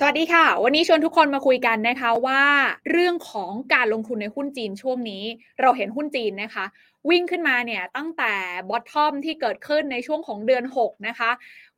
สวัสดีค่ะ วันนี้ชวนทุกคนมาคุยกันนะคะว่า เรื่องของการลงทุนในหุ้นจีนช่วงนี้ เราเห็นหุ้นจีนนะคะวิ่งขึ้นมาเนี่ยตั้งแต่บอททอมที่เกิดขึ้นในช่วงของเดือน 6 นะคะ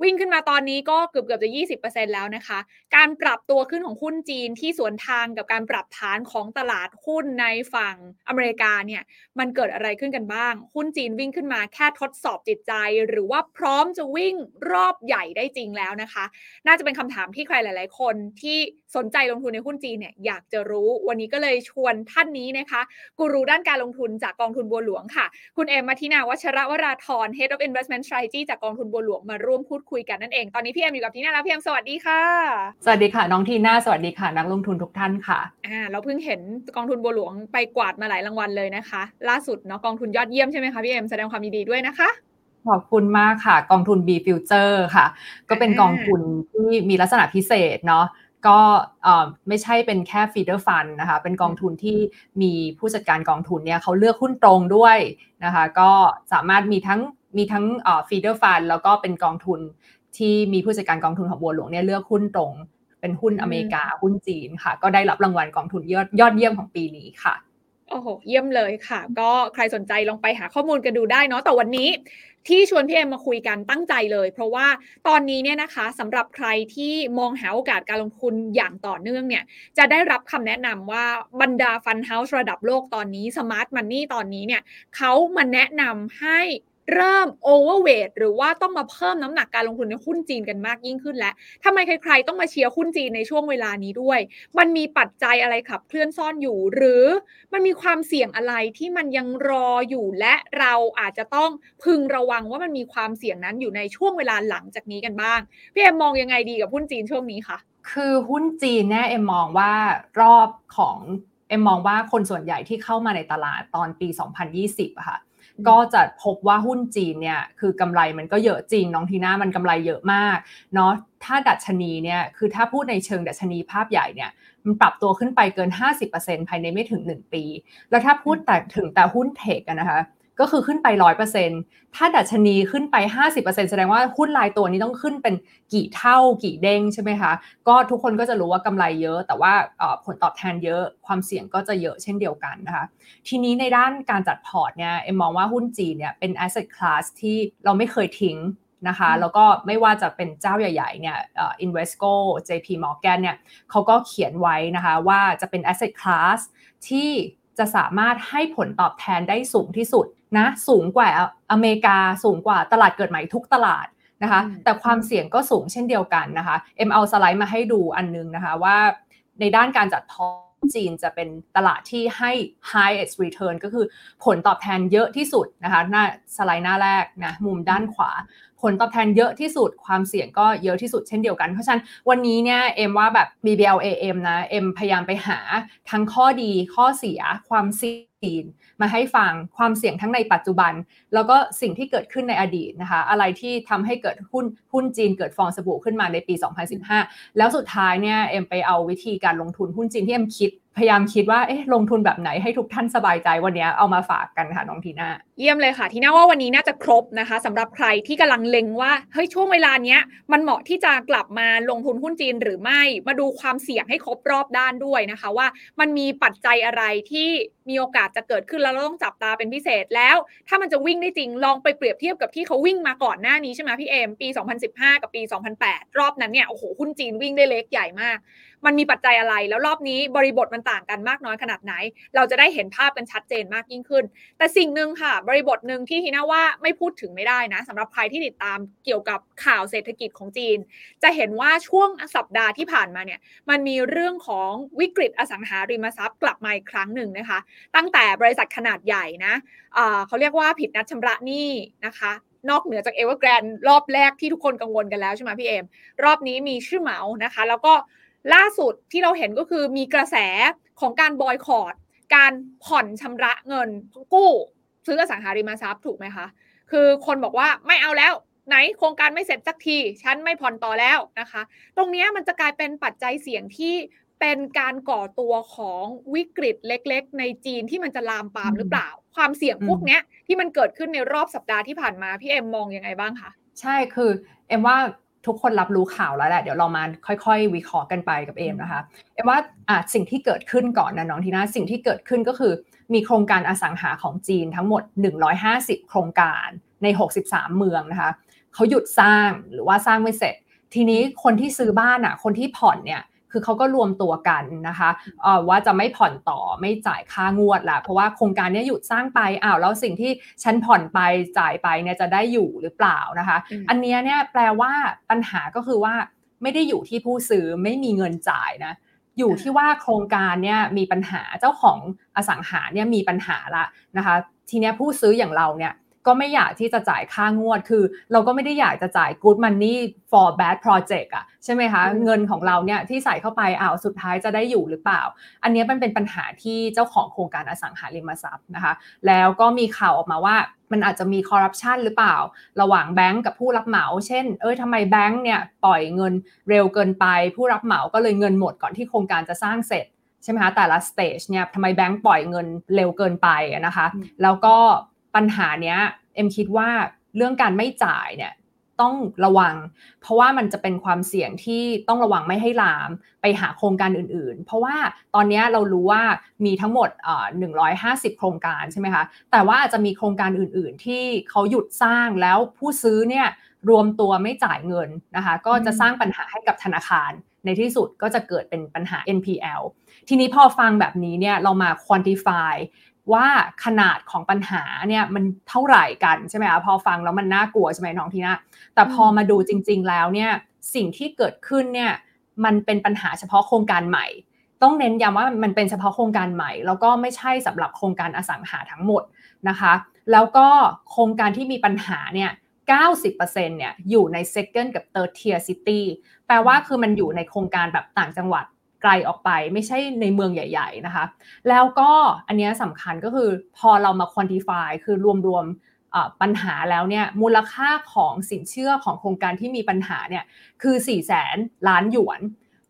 วิ่งขึ้นมาตอนนี้ก็เกือบเกือบจะ 20%แล้วนะคะ การปรับตัวขึ้นของหุ้นจีนที่สวนทางกับการปรับฐานของตลาดหุ้นในฝั่งอเมริกาเนี่ยมันเกิดอะไรขึ้นกันบ้าง หุ้นจีนวิ่งขึ้นมาแค่ทดสอบจิตใจ หรือว่าพร้อมจะวิ่งรอบใหญ่ได้จริงแล้วนะคะ น่าจะเป็นคำถามที่ใครหลาย ๆ คนที่สนใจลงทุนในหุ้นจีนเนี่ยอยากจะรู้ วันนี้ก็เลยชวนท่านนี้นะคะกูรูด้านการลงทุนจากกองทุนบัวหลวงค่ะ คุณเอมมาทินาวัชระวราธร Head of Investment Strategy จากกองทุนบัวหลวงมาร่วมพูดคุยกันนั่นเอง ตอนนี้พี่เอมอยู่กับทีน่าแล้วพี่เอมสวัสดีค่ะ สวัสดีค่ะ น้องทีน่าสวัสดีค่ะ นักลงทุนทุกท่านค่ะอ่าเราเพิ่งเห็นกองทุนบัวหลวงไปกวาดมาหลายรางวัลเลยนะคะ ล่าสุดเนาะกองทุนยอดเยี่ยมใช่ไหมคะพี่เอมแสดงความยินดีด้วยนะคะขอบคุณมากค่ะ กองทุน B Future ค่ะ ก็เป็นกองทุนที่มีลักษณะพิเศษเนาะ ก็ไม่ใช่เป็นแค่ feeder fund นะคะ เป็นกองทุนที่มีผู้จัดการกองทุนเนี่ยเขาเลือกหุ้นตรงด้วยนะคะ ก็สามารถมีทั้งมีทั้ง feeder fund แล้วก็เป็นกองทุนที่มีผู้จัดการกองทุนของบัวหลวงเนี่ยเลือกหุ้นตรง เป็นหุ้นอเมริกาหุ้นจีนค่ะ ก็ได้รับรางวัลกองทุนยอดยอดเยี่ยมของปีนี้ค่ะโอ้โห เยี่ยมเลยค่ะ ก็ใครสนใจลองไปหาข้อมูลกันดูได้เนาะแต่วันนี้ ที่ชวนพี่เอ็มมาคุยกันตั้งใจเลย เพราะว่าตอนนี้เนี่ยนะคะสำหรับใครที่มองหาโอกาสการลงทุนอย่างต่อเนื่องเนี่ยจะได้รับคำแนะนำว่าบรรดา fund house ระดับโลกตอนนี้ smart money ตอนนี้เนี่ยเขามาแนะนำให้ เริ่ม overweight หรือว่าต้องมาเพิ่มน้ำหนักการลงทุนในหุ้นจีนกันมากยิ่งขึ้นแล้วทำไมใครๆต้องมาเชียร์หุ้นจีนในช่วงเวลานี้ด้วย มันมีปัจจัยอะไรขับเคลื่อนซ่อนอยู่ หรือมันมีความเสี่ยงอะไรที่มันยังรออยู่และเราอาจจะต้องพึงระวังว่ามันมีความเสี่ยงนั้นอยู่ในช่วงเวลาหลังจากนี้กันบ้างพี่เอ็มมองยังไงดีกับหุ้นจีนช่วงนี้คะคือหุ้นจีนเนี่ยเอ็มมองว่ารอบของเอ็มมองว่าคนส่วนใหญ่ที่เข้ามาในตลาดตอนปี 2020อะค่ะ ก็จะพบว่าหุ้นจีนเนี่ยคือกำไรมันก็เยอะจริง น้องทีน่ามันกำไรเยอะมากเนาะถ้าดัชนีเนี่ยคือถ้าพูดในเชิงดัชนีภาพใหญ่เนี่ยมันปรับตัวขึ้นไปเกิน 50%ภายในไม่ถึง 1 ปี แล้วถ้าพูดแต่ถึงแต่หุ้นเทคนะคะ ก็คือขึ้นไปร้อยเปอร์เซ็นถ้าดัชนีขึ้นไป 50%แสดงว่าหุ้นรายตัวนี้ต้องขึ้นเป็นกี่เท่ากี่เด้งใช่ไหมคะ ก็ทุกคนก็จะรู้ว่ากำไรเยอะ แต่ว่าผลตอบแทนเยอะความเสี่ยงก็จะเยอะเช่นเดียวกันนะคะ ทีนี้ในด้านการจัดพอร์ตเนี่ยเอ็มมองว่าหุ้นจีนเนี่ยเป็น asset class ที่เราไม่เคยทิ้งนะคะแล้วก็ไม่ว่าจะเป็นเจ้าใหญ่ๆเนี่ย Invesco JP Morgan เนี่ยเขาก็เขียนไว้นะคะว่าจะเป็น asset class ที่จะสามารถให้ผลตอบแทนได้สูงที่สุด นะสูงกว่าอเมริกาสูงกว่าตลาดเกิดใหม่ทุกตลาดนะคะแต่ความเสี่ยงก็สูงเช่นเดียวกันนะคะเอ็มเอาสไลด์มาให้ดูอันนึงนะคะว่าในด้านการจัดพอร์ตจีนจะเป็นตลาดที่ให้ highest return ก็คือผลตอบแทนเยอะที่สุดนะคะหน้าสไลด์หน้าแรกนะมุมด้านขวา ผลตอบแทนเยอะที่สุดความเสี่ยงก็เยอะที่สุดเช่นเดียวกัน เพราะฉะนั้นวันนี้เนี่ยเอ็มว่าแบบ BBLAM นะเอ็มพยายามไปหาทั้งข้อดีข้อเสียความเสี่ยงจีนมาให้ฟังความเสี่ยงทั้งในปัจจุบัน แล้วก็สิ่งที่เกิดขึ้นในอดีตนะคะอะไรที่ทำให้เกิดหุ้นหุ้นจีนเกิดฟองสบู่ขึ้นมาในปี 2015 แล้วสุดท้ายเนี่ยเอ็มไปเอาวิธีการลงทุนหุ้นจีนที่เอ็มคิด พยายามคิดว่าเอ๊ะลงทุนแบบไหนให้ทุกท่านสบายใจวันนี้เอามาฝากกันค่ะน้องทีน่าเยี่ยมเลยค่ะทีน่าว่าวันนี้น่าจะครบนะคะสำหรับใครที่กำลังเล็งว่าเฮ้ยช่วงเวลาเนี้ย มันเหมาะที่จะกลับมาลงทุนหุ้นจีนหรือไม่มาดูความเสี่ยงให้ครบรอบด้านด้วยนะคะ ว่ามันมีปัจจัยอะไรที่มีโอกาสจะเกิดขึ้นแล้วเราต้องจับตาเป็นพิเศษแล้ว ถ้ามันจะวิ่งได้จริงลองไปเปรียบเทียบกับที่เขาวิ่งมาก่อนหน้านี้ใช่ไหมพี่เอมปี 2015 กับปี 2008 รอบนั้นเนี่ยโอ้โหหุ้นจีนวิ่งได้เล็กใหญ่มาก มันมีปัจจัยอะไร แล้วรอบนี้บริบทมันต่างกันมากน้อยขนาดไหน เราจะได้เห็นภาพกันชัดเจนมากยิ่งขึ้น แต่สิ่งหนึ่งค่ะ บริบทหนึ่งที่ทีน่าว่าไม่พูดถึงไม่ได้นะสำหรับใครที่ติดตามเกี่ยวกับข่าวเศรษฐกิจของจีน จะเห็นว่าช่วงสัปดาห์ที่ผ่านมาเนี่ยมันมีเรื่องของวิกฤตอสังหาริมทรัพย์กลับมาอีกครั้งหนึ่งนะคะ ตั้งแต่บริษัทขนาดใหญ่นะเขาเรียกว่าผิดนัดชำระหนี้นะคะนอกเหนือจากเอเวอร์แกรนรอบแรกที่ทุกคนกังวลกันแล้วใช่ไหมพี่เอม รอบนี้มีชื่อเหมานะคะ แล้วก็ ล่าสุดที่เราเห็นก็คือมีกระแสของการบอยคอรดการผ่อนชำระเงินกู้ซื้ออสังหาริมทรัพย์ถูกไหมคะ คือคนบอกว่าไม่เอาแล้วไหนโครงการไม่เสร็จสักทีฉันไม่ผ่อนต่อแล้วนะคะ ตรงนี้มันจะกลายเป็นปัจจัยเสี่ยงที่เป็นการก่อตัวของวิกฤตเล็ก ๆ ในจีนที่มันจะลามปามหรือเปล่า ความเสี่ยงพวกนี้ที่มันเกิดขึ้นในรอบสัปดาห์ที่ผ่านมาพี่เอ็มมองยังไงบ้างคะใช่คือเอ็มว่า ทุกคนรับรู้ข่าวแล้วแหละเดี๋ยวเรามาค่อยๆ วิเคราะห์กันไปกับเอมนะคะเอมว่าอะสิ่งที่เกิดขึ้นก่อนนะน้องทีน่าสิ่งที่เกิดขึ้นก็คือมีโครงการอสังหาของจีนทั้งหมด 150 โครงการใน 63 เมืองนะคะเขาหยุดสร้างหรือว่าสร้างไม่เสร็จ ทีนี้คนที่ซื้อบ้านอะคนที่ผ่อนเนี่ย คือเขาก็รวมตัวกันนะคะว่าจะไม่ผ่อนต่อไม่จ่ายค่างวดละเพราะว่าโครงการนี้หยุดสร้างไปอ้าวแล้วสิ่งที่ฉันผ่อนไปจ่ายไปเนี่ยจะได้อยู่หรือเปล่านะคะ อันนี้เนี่ยแปลว่าปัญหาก็คือว่าไม่ได้อยู่ที่ผู้ซื้อไม่มีเงินจ่ายนะอยู่ที่ว่าโครงการเนี่ยมีปัญหาเจ้าของอสังหาเนี่ยมีปัญหาละนะคะ ทีนี้ผู้ซื้ออย่างเราเนี่ย ก็ไม่อยากที่จะจ่ายค่างวด คือ เราก็ไม่ได้อยากจะจ่าย good money for bad project อะใช่ไหมคะ เงินของเราเนี่ยที่ใส่เข้าไปอ้าวสุดท้ายจะได้อยู่หรือเปล่า อันนี้มันเป็นปัญหาที่เจ้าของโครงการอสังหาริมทรัพย์นะคะ แล้วก็มีข่าวออกมาว่ามันอาจจะมีคอร์รัปชันหรือเปล่า ระหว่างแบงก์กับผู้รับเหมา เช่น เอ้ยทำไมแบงก์เนี่ยปล่อยเงินเร็วเกินไป ผู้รับเหมาก็เลยเงินหมดก่อนที่โครงการจะสร้างเสร็จใช่ไหมคะแต่ละ stage เนี่ยทำไมแบงก์ปล่อยเงินเร็วเกินไปนะคะ แล้วก็ ปัญหาเนี้ยเอ็มคิดว่าเรื่องการไม่จ่ายเนี่ยต้องระวัง เพราะว่ามันจะเป็นความเสี่ยงที่ต้องระวังไม่ให้ลามไปหาโครงการอื่นๆ เพราะว่าตอนนี้เรารู้ว่ามีทั้งหมด 150 โครงการใช่ไหมคะ แต่ว่าอาจจะมีโครงการอื่นๆ ที่เขาหยุดสร้างแล้วผู้ซื้อเนี่ยรวมตัวไม่จ่ายเงินนะคะ ก็จะสร้างปัญหาให้กับธนาคาร ในที่สุดก็จะเกิดเป็นปัญหา NPL ทีนี้พอฟังแบบนี้เนี่ยเรามา quantify ว่าขนาดของปัญหาเนี่ยมันเท่าไหร่กันใช่ไหมคะพอฟังแล้วมันน่ากลัวใช่ไหมน้องทีนะแต่พอมาดูจริง ๆ แล้วเนี่ยสิ่งที่เกิดขึ้นเนี่ยมันเป็นปัญหาเฉพาะโครงการใหม่ ต้องเน้นย้ำว่ามันเป็นเฉพาะโครงการใหม่ แล้วก็ไม่ใช่สำหรับโครงการอสังหาทั้งหมดนะคะ แล้วก็โครงการที่มีปัญหาเนี่ย90%เนี่ยอยู่ใน second กับ third tier city แปลว่าคือมันอยู่ในโครงการแบบต่างจังหวัด ไกลออกไปไม่ใช่ในเมืองใหญ่ ๆนะคะ แล้วก็อันนี้สำคัญก็คือพอเรามา quantify คือรวมๆปัญหาแล้วเนี่ยมูลค่าของสินเชื่อของโครงการที่มีปัญหาเนี่ยคือ 4 0 0แสนล้านหยวน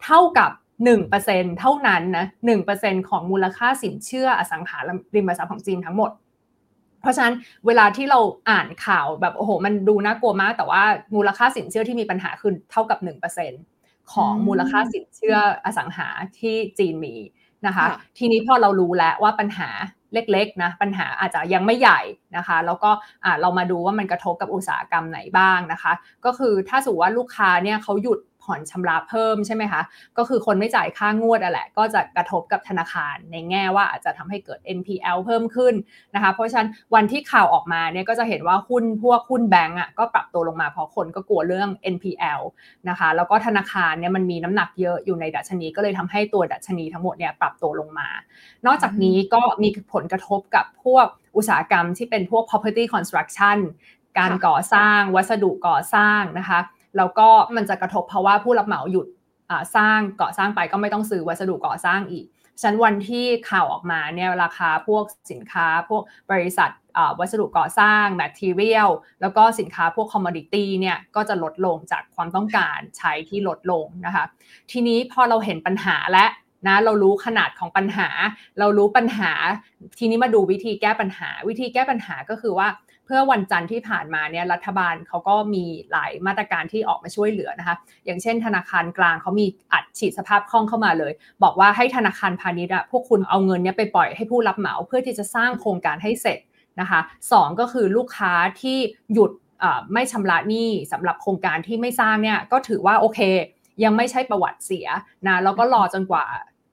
เท่ากับ 1%เท่านั้นนะ1%ของมูลค่าสินเชื่ออสังหาริมทรัพย์ของจีนทั้งหมดเพราะฉะนั้นเวลาที่เราอ่านข่าวแบบโอ้โห มันดูน่ากลัวมาก แต่ว่ามูลค่าสินเชื่อที่มีปัญหาคือเท่ากับ 1% ของมูลค่าสินเชื่ออสังหาที่จีนมีนะคะ ทีนี้พอเรารู้แล้วว่าปัญหาเล็กๆนะปัญหาอาจจะยังไม่ใหญ่นะคะ แล้วก็เรามาดูว่ามันกระทบกับอุตสาหกรรมไหนบ้างนะคะ ก็คือถ้าสมมติว่าลูกค้าเนี่ยเขาหยุด ผ่อนชำระเพิ่มใช่ไหมคะก็คือคนไม่จ่ายค่างวดอะแหละ ก็จะกระทบกับธนาคารในแง่ว่าอาจจะทำให้เกิด NPL เพิ่มขึ้นนะคะเพราะฉะนั้นวันที่ข่าวออกมาเนี่ยก็จะเห็นว่าหุ้นพวกหุ้นแบงก์อะก็ปรับตัวลงมาเพราะคนก็กลัวเรื่อง NPL นะคะแล้วก็ธนาคารเนี่ยมันมีน้ำหนักเยอะอยู่ในดัชนี ก็เลยทำให้ตัวดัชนีทั้งหมดเนี่ยปรับตัวลงมา นอกจากนี้ก็มีผลกระทบกับพวกอุตสาหกรรมที่เป็นพวก property construction การก่อสร้างวัสดุก่อสร้างนะคะ แล้วก็มันจะกระทบเพราะว่าผู้รับเหมาหยุดสร้างก่อสร้างไปก็ไม่ต้องซื้อวัสดุก่อสร้างอีกฉะนั้นวันที่ข่าวออกมาเนี่ยราคาพวกสินค้าพวกบริษัทวัสดุก่อสร้าง material แล้วก็สินค้าพวก commodity เนี่ยก็จะลดลงจากความต้องการใช้ที่ลดลงนะคะทีนี้พอเราเห็นปัญหาและนะเรารู้ขนาดของปัญหา เรารู้ปัญหา ทีนี้มาดูวิธีแก้ปัญหา วิธีแก้ปัญหาก็คือว่า พื่อวันจันทร์ที่ผ่านมาเนี่ยรัฐบาลเขาก็มีหลายมาตรการที่ออกมาช่วยเหลือนะคะ อย่างเช่น ธนาคารกลางเขามีอัดฉีดสภาพคล่องเข้ามาเลย บอกว่าให้ธนาคารพาณิชย์อะพวกคุณเอาเงินเนี้ยไปปล่อยให้ผู้รับเหมาเพื่อที่จะสร้างโครงการให้เสร็จนะคะสองก็คือลูกค้าที่หยุดไม่ชำระหนี้สำหรับโครงการที่ไม่สร้างเนี่ยก็ถือว่าโอเค ยังไม่ใช่ประวัติเสียนะแล้วก็รอจนกว่า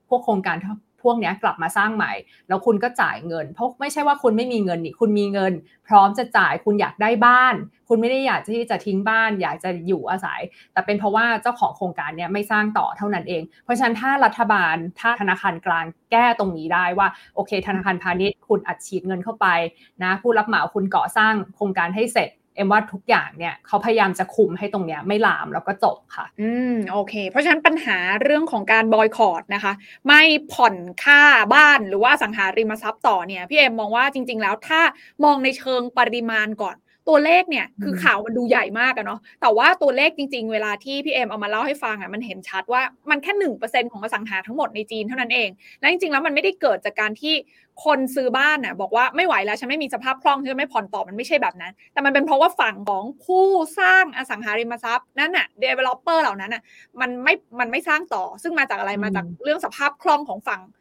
พวกโครงการ พวกนี้กลับมาสร้างใหม่ แล้วคุณก็จ่ายเงิน เพราะไม่ใช่ว่าคุณไม่มีเงินนี่คุณมีเงิน พร้อมจะจ่ายคุณอยากได้บ้าน คุณไม่ได้อยากที่จะทิ้งบ้าน อยากจะอยู่อาศัย แต่เป็นเพราะว่าเจ้าของโครงการเนี้ยไม่สร้างต่อเท่านั้นเอง เพราะฉะนั้นถ้ารัฐบาลถ้าธนาคารกลางแก้ตรงนี้ได้ว่าโอเค ธนาคารพาณิชย์ คุณอัดฉีดเงินเข้าไปนะผู้รับเหมาคุณก่อสร้างโครงการให้เสร็จ เอ็มว่าทุกอย่างเนี่ยเขาพยายามจะคุมให้ตรงเนี้ยไม่ลามแล้วก็จบค่ะ อืมโอเค เพราะฉะนั้นปัญหาเรื่องของการบอยคอตนะคะ ไม่ผ่อนค่าบ้านหรือว่าอสังหาริมทรัพย์ต่อเนี่ยพี่เอ็มมองว่าจริง ๆ แล้วถ้ามองในเชิงปริมาณก่อน ตัวเลขเนี่ยคือข่าวมันดูใหญ่มากอะเนาะแต่ว่าตัวเลขจริง ๆ เวลาที่พี่เอ็มเอามาเล่าให้ฟังอะมันเห็นชัดว่ามันแค่หนึ่งเปอร์เซ็นของอสังหาทั้งหมดในจีนเท่านั้นเองและจริงๆแล้วมันไม่ได้เกิดจากการที่คนซื้อบ้านน่ะบอกว่าไม่ไหวแล้วฉันไม่มีสภาพคล่องฉันไม่ผ่อนต่อมันไม่ใช่แบบนั้น แต่มันเป็นเพราะว่าฝั่งของผู้สร้างอสังหาริมทรัพย์นั่นน่ะ developer เหล่านั้นน่ะมันไม่มันไม่สร้างต่อซึ่งมาจากอะไรมาจากเรื่องสภาพคล่องของฝั่งเอ่อ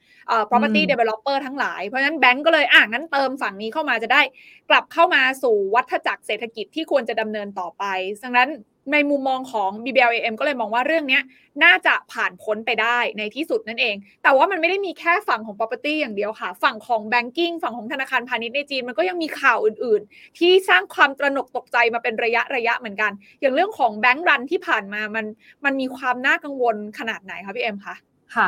property developer ทั้งหลาย เพราะฉะนั้นแบงก์ก็เลยอ่างั้นเติมฝั่งนี้เข้ามาจะได้กลับเข้ามาสู่วัฏจักรเศรษฐกิจที่ควรจะดำเนินต่อไปดังนั้นในมุมมองของ BBLAM ก็เลยมองว่าเรื่องนี้น่าจะผ่านพ้นไปได้ในที่สุดนั่นเอง แต่ว่ามันไม่ได้มีแค่ฝั่งของ property อย่างเดียวค่ะ ฝั่งของ banking ฝั่งของธนาคารพาณิชย์ในจีน มันก็ยังมีข่าวอื่นๆ ที่สร้างความตระหนกตกใจมาเป็นระยะระยะเหมือนกัน อย่างเรื่องของแบงก์รันที่ผ่านมามันมันมีความน่ากังวลขนาดไหนคะพี่เอ็มคะค่ะ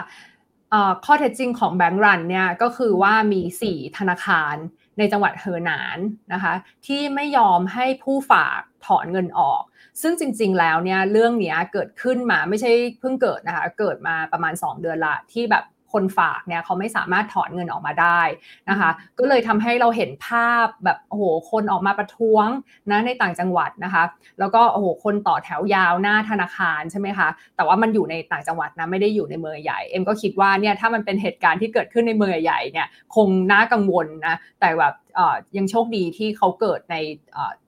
ข้อเท็จจริงของแบงก์รันเนี่ยก็คือว่ามี 4 ธนาคารในจังหวัดเฮอหนานนะคะที่ไม่ยอมให้ผู้ฝากถอนเงินออก ซึ่งจริง ๆ แล้วเนี่ยเรื่องนี้เกิดขึ้นมาไม่ใช่เพิ่งเกิดนะคะเกิดมาประมาณ 2 เดือนละที่แบบ คนฝากเนี่ยเขาไม่สามารถถอนเงินออกมาได้นะคะ ก็เลยทำให้เราเห็นภาพแบบโอ้โหคนออกมาประท้วงนะในต่างจังหวัดนะคะ แล้วก็โอ้โหคนต่อแถวยาวหน้าธนาคารใช่ไหมคะแต่ว่ามันอยู่ในต่างจังหวัดนะไม่ได้อยู่ในเมืองใหญ่เอ็มก็คิดว่าเนี่ยถ้ามันเป็นเหตุการณ์ที่เกิดขึ้นในเมืองใหญ่เนี่ยคงน่ากังวลนะแต่แบบยังโชคดีที่เขาเกิดใน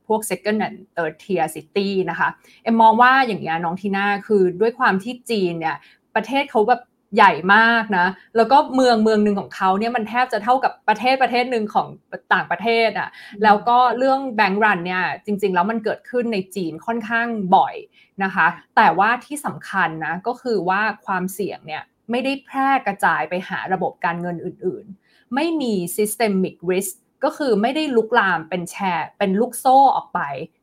พวก second and third tier city นะคะ เอ็มมองว่าอย่างนี้น้องทีน่าคือด้วยความที่จีนเนี่ยประเทศเขาแบบ ใหญ่มากนะ แล้วก็เมืองเมืองหนึ่งของเขาเนี่ยมันแทบจะเท่ากับประเทศประเทศหนึ่งของต่างประเทศอะ่ะ แล้วก็เรื่องแบงก์รันเนี่ยจริง ๆ แล้วมันเกิดขึ้นในจีนค่อนข้างบ่อยนะคะ แต่ว่าที่สำคัญนะก็คือว่าความเสี่ยงเนี่ยไม่ได้แพร่กระจายไปหาระบบการเงินอื่น ๆ ไม่มี systemic risk ก็คือไม่ได้ลุกลามเป็นแชร์ เป็นลูกโซ่ออกไป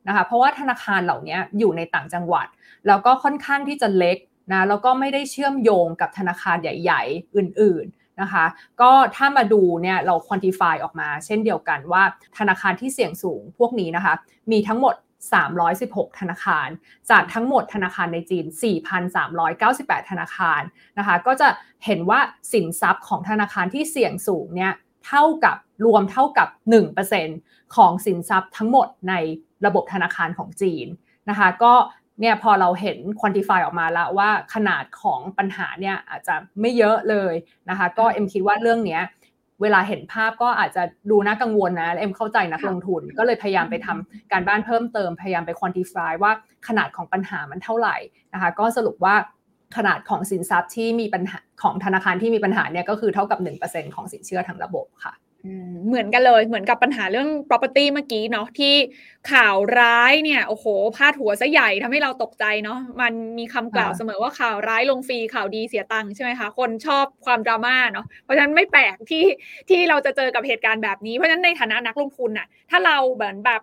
นะคะ เพราะว่าธนาคารเหล่านี้อยู่ในต่างจังหวัด แล้วก็ค่อนข้างที่จะเล็ก นะแล้วก็ไม่ได้เชื่อมโยงกับธนาคารใหญ่ ๆ อื่นๆนะคะ ก็ถ้ามาดูเนี่ยเรา quantify ออกมาเช่นเดียวกันว่าธนาคารที่เสี่ยงสูงพวกนี้นะคะ มีทั้งหมด 316 ธนาคาร จากทั้งหมดธนาคารในจีน 4,398 ธนาคารนะคะ ก็จะเห็นว่าสินทรัพย์ของธนาคารที่เสี่ยงสูงเนี่ยเท่ากับรวมเท่ากับ 1%ของสินทรัพย์ทั้งหมดในระบบธนาคารของจีนนะคะ ก็ เนี่ยพอเราเห็นควอนติฟายออกมาแล้วว่าขนาดของปัญหาเนี่ยอาจจะไม่เยอะเลยนะคะ ก็เอ็มคิดว่าเรื่องเนี้ยเวลาเห็นภาพก็อาจจะดูน่ากังวลนะเอ็มเข้าใจนักลงทุน ก็เลยพยายามไปทำการบ้านเพิ่มเติม พยายามไปควอนติฟายว่าขนาดของปัญหามันเท่าไหร่นะคะ ก็สรุปว่าขนาดของสินทรัพย์ที่มีปัญหาของธนาคารที่มีปัญหาเนี่ยก็คือเท่ากับ 1%ของสินเชื่อทั้งระบบค่ะ เหมือนกันเลยเหมือนกับปัญหาเรื่อง property เมื่อกี้เนาะที่ข่าวร้ายเนี่ยโอ้โหพาดหัวซะใหญ่ทำให้เราตกใจเนาะมันมีคำกล่าวเสมอว่าข่าวร้ายลงฟรีข่าวดีเสียตังค์ใช่ไหมคะคนชอบความดราม่าเนาะเพราะฉะนั้นไม่แปลกที่ที่เราจะเจอกับเหตุการณ์แบบนี้เพราะฉะนั้นในฐานะนักลงทุนน่ะถ้าเราเหมือนแบบ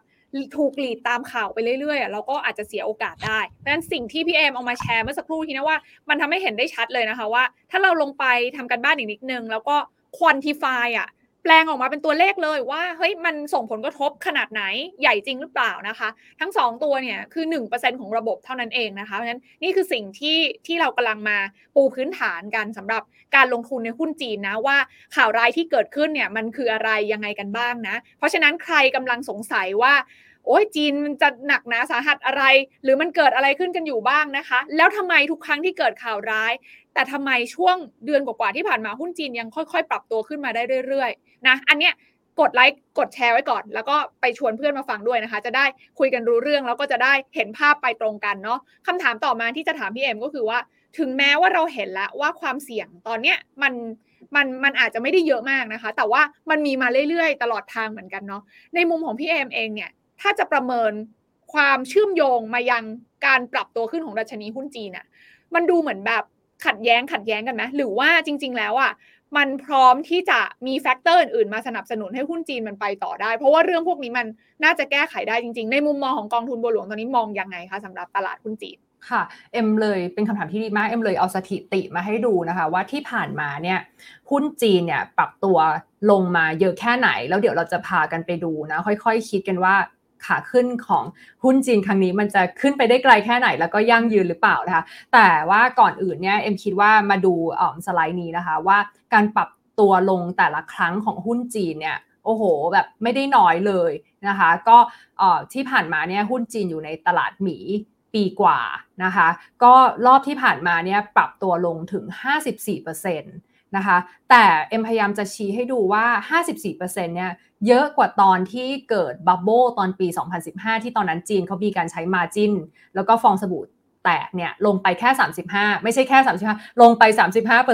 ถูกหลีดตามข่าวไปเรื่อยๆ เราก็อาจจะเสียโอกาสได้ เพราะฉะนั้นสิ่งที่พี่เอมเอามาแชร์เมื่อสักครู่ทีนะว่ามันทำให้เห็นได้ชัดเลยนะคะว่า ถ้าเราลงไปทำกันบ้านอีกนิดนึง แล้วก็ควอนติฟายอะ แปลงออกมาเป็นตัวเลขเลยว่าเฮ้ยมันส่งผลกระทบขนาดไหนใหญ่จริงหรือเปล่านะคะ ทั้ง 2 ตัวเนี่ยคือ 1%ของระบบเท่านั้นเองนะคะเพราะฉะนั้นนี่คือสิ่งที่ที่เรากำลังมาปูพื้นฐานกันสำหรับการลงทุนในหุ้นจีนนะว่าข่าวร้ายที่เกิดขึ้นเนี่ยมันคืออะไรยังไงกันบ้างนะ เพราะฉะนั้นใครกำลังสงสัยว่าโอ้ยจีนมันจะหนักหนาสาหัสอะไร หรือมันเกิดอะไรขึ้นกันอยู่บ้างนะคะ แล้วทำไมทุกครั้งที่เกิดข่าวร้าย แต่ทำไมช่วงเดือนกว่าๆที่ผ่านมาหุ้นจีนยังค่อยๆ ปรับตัวขึ้นมาได้เรื่อยๆ นะอันเนี้ยกดไลค์กดแชร์ไว้ก่อน แล้วก็ไปชวนเพื่อนมาฟังด้วยนะคะ จะได้คุยกันรู้เรื่องแล้วก็จะได้เห็นภาพไปตรงกันเนาะคำถามต่อมาที่จะถามพี่เอ็มก็คือว่า ถึงแม้ว่าเราเห็นแล้วว่าความเสี่ยงตอนเนี้ยมันมันมันอาจจะไม่ได้เยอะมากนะคะ แต่ว่ามันมีมาเรื่อยๆ ตลอดทางเหมือนกันเนาะในมุมของพี่เอ็มเองเนี่ยถ้าจะประเมินความเชื่อมโยงมายังการปรับตัวขึ้นของดัชนีหุ้นจีนน่ะมันดูเหมือนแบบขัดแย้งขัดแย้งกันไหมหรือว่าจริง ๆ แล้วอะ มันพร้อมที่จะมี factor อื่นๆมาสนับสนุนให้หุ้นจีนมันไปต่อได้ เพราะว่าเรื่องพวกนี้มันน่าจะแก้ไขได้จริงๆ ในมุมมองของกองทุนบัวหลวงตอนนี้มองยังไงคะสำหรับตลาดหุ้นจีนค่ะเอ็มเลยเป็นคำถามที่ดีมากเอ็มเลยเอาสถิติมาให้ดูนะคะว่าที่ผ่านมาเนี่ยหุ้นจีนเนี่ยปรับตัวลงมาเยอะแค่ไหน แล้วเดี๋ยวเราจะพากันไปดูนะค่อยๆคคิดกันว่า ขาขึ้นของหุ้นจีนครั้งนี้มันจะขึ้นไปได้ไกลแค่ไหน แล้วก็ยั่งยืนหรือเปล่านะคะ แต่ว่าก่อนอื่นเนี่ยเอ็มคิดว่ามาดูอ่อสไลด์นี้นะคะว่าการปรับตัวลงแต่ละครั้งของหุ้นจีนเนี่ยโอ้โหแบบไม่ได้น้อยเลยนะคะ ก็ที่ผ่านมาเนี่ยหุ้นจีนอยู่ในตลาดหมีปีกว่านะคะ ก็รอบที่ผ่านมาเนี่ยปรับตัวลงถึง 54% นะคะ แต่เอ็มพยายามจะชี้ให้ดูว่า 54%เนี่ยเยอะกว่าตอนที่เกิด bubble ตอนปี 2015 ที่ตอนนั้นจีนเขามีการใช้ margin แล้วก็ฟองสบู่แตกเนี่ยลงไปแค่ 35 ไม่ใช่แค่ 35 ลงไป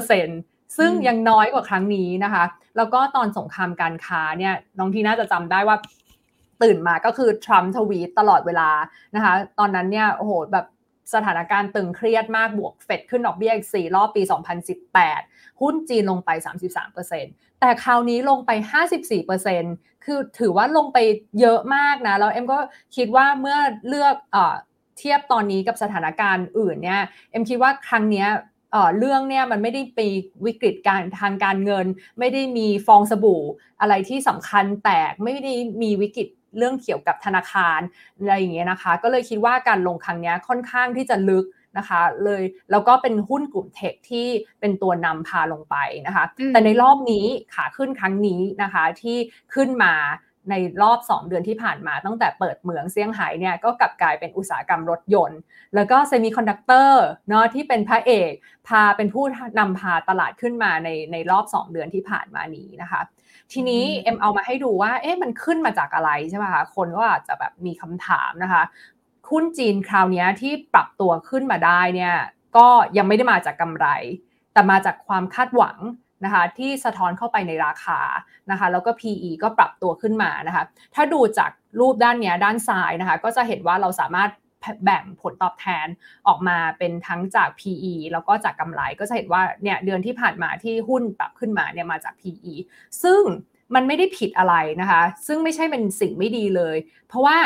35%ซึ่งยังน้อยกว่าครั้งนี้นะคะ แล้วก็ตอนสงครามการค้าเนี่ยน้องทีน่าจะจำได้ว่าตื่นมาก็คือทรัมป์ทวีตตลอดเวลานะคะ ตอนนั้นเนี่ยโอ้โหแบบ สถานการณ์ตึงเครียดมากบวกเฟดขึ้นดอกเบี้ยอีก 4 รอบปี 2018 หุ้นจีนลงไป 33%แต่คราวนี้ลงไป 54%คือถือว่าลงไปเยอะมากนะ แล้วเอ็มก็คิดว่าเมื่อเลือกเอเทียบตอนนี้กับสถานการณ์อื่นเนี่ยเอ็มคิดว่าครั้งนี้เรื่องเนี่ยมันไม่ได้ปีวิกฤตการทางการเงิน ไม่ได้มีฟองสบู่อะไรที่สำคัญแตกไม่ได้มีวิกฤต เรื่องเกี่ยวกับธนาคารอะไรอย่างเงี้ยนะคะ ก็เลยคิดว่าการลงครั้งนี้ค่อนข้างที่จะลึกนะคะเลยแล้วก็เป็นหุ้นกลุ่ม tech ที่เป็นตัวนำพาลงไปนะคะ แต่ในรอบนี้ขาขึ้นครั้งนี้นะคะที่ขึ้นมาในรอบ 2 เดือนที่ผ่านมาตั้งแต่เปิดเมืองเซี่ยงไฮ้เนี่ยก็กลับกลายเป็นอุตสาหกรรมรถยนต์ แล้วก็ semiconductor เนาะที่เป็นพระเอก พาเป็นผู้นำพาตลาดขึ้นมาในในรอบ 2 เดือนที่ผ่านมานี้นะคะ ทีนี้เอ็มเอามาให้ดูว่าเอ๊ะมันขึ้นมาจากอะไรใช่ไหมคะคนก็อาจจะแบบมีคำถามนะคะหุ้นจีนคราวนี้ที่ปรับตัวขึ้นมาได้เนี่ยก็ยังไม่ได้มาจากกำไร แต่มาจากความคาดหวังนะคะที่สะท้อนเข้าไปในราคานะคะแล้วก็ PE ก็ปรับตัวขึ้นมานะคะถ้าดูจากรูปด้านนี้ด้านซ้ายนะคะก็จะเห็นว่าเราสามารถ แบ่งผลตอบแทนออกมาเป็นทั้งจาก PE แล้วก็จากกำไรก็จะเห็นว่าเนี่ยเดือนที่ผ่านมาที่หุ้นปรับขึ้นมาเนี่ยมาจาก PE ซึ่งมันไม่ได้ผิดอะไรนะคะ ซึ่งไม่ใช่เป็นสิ่งไม่ดีเลย เพราะว่า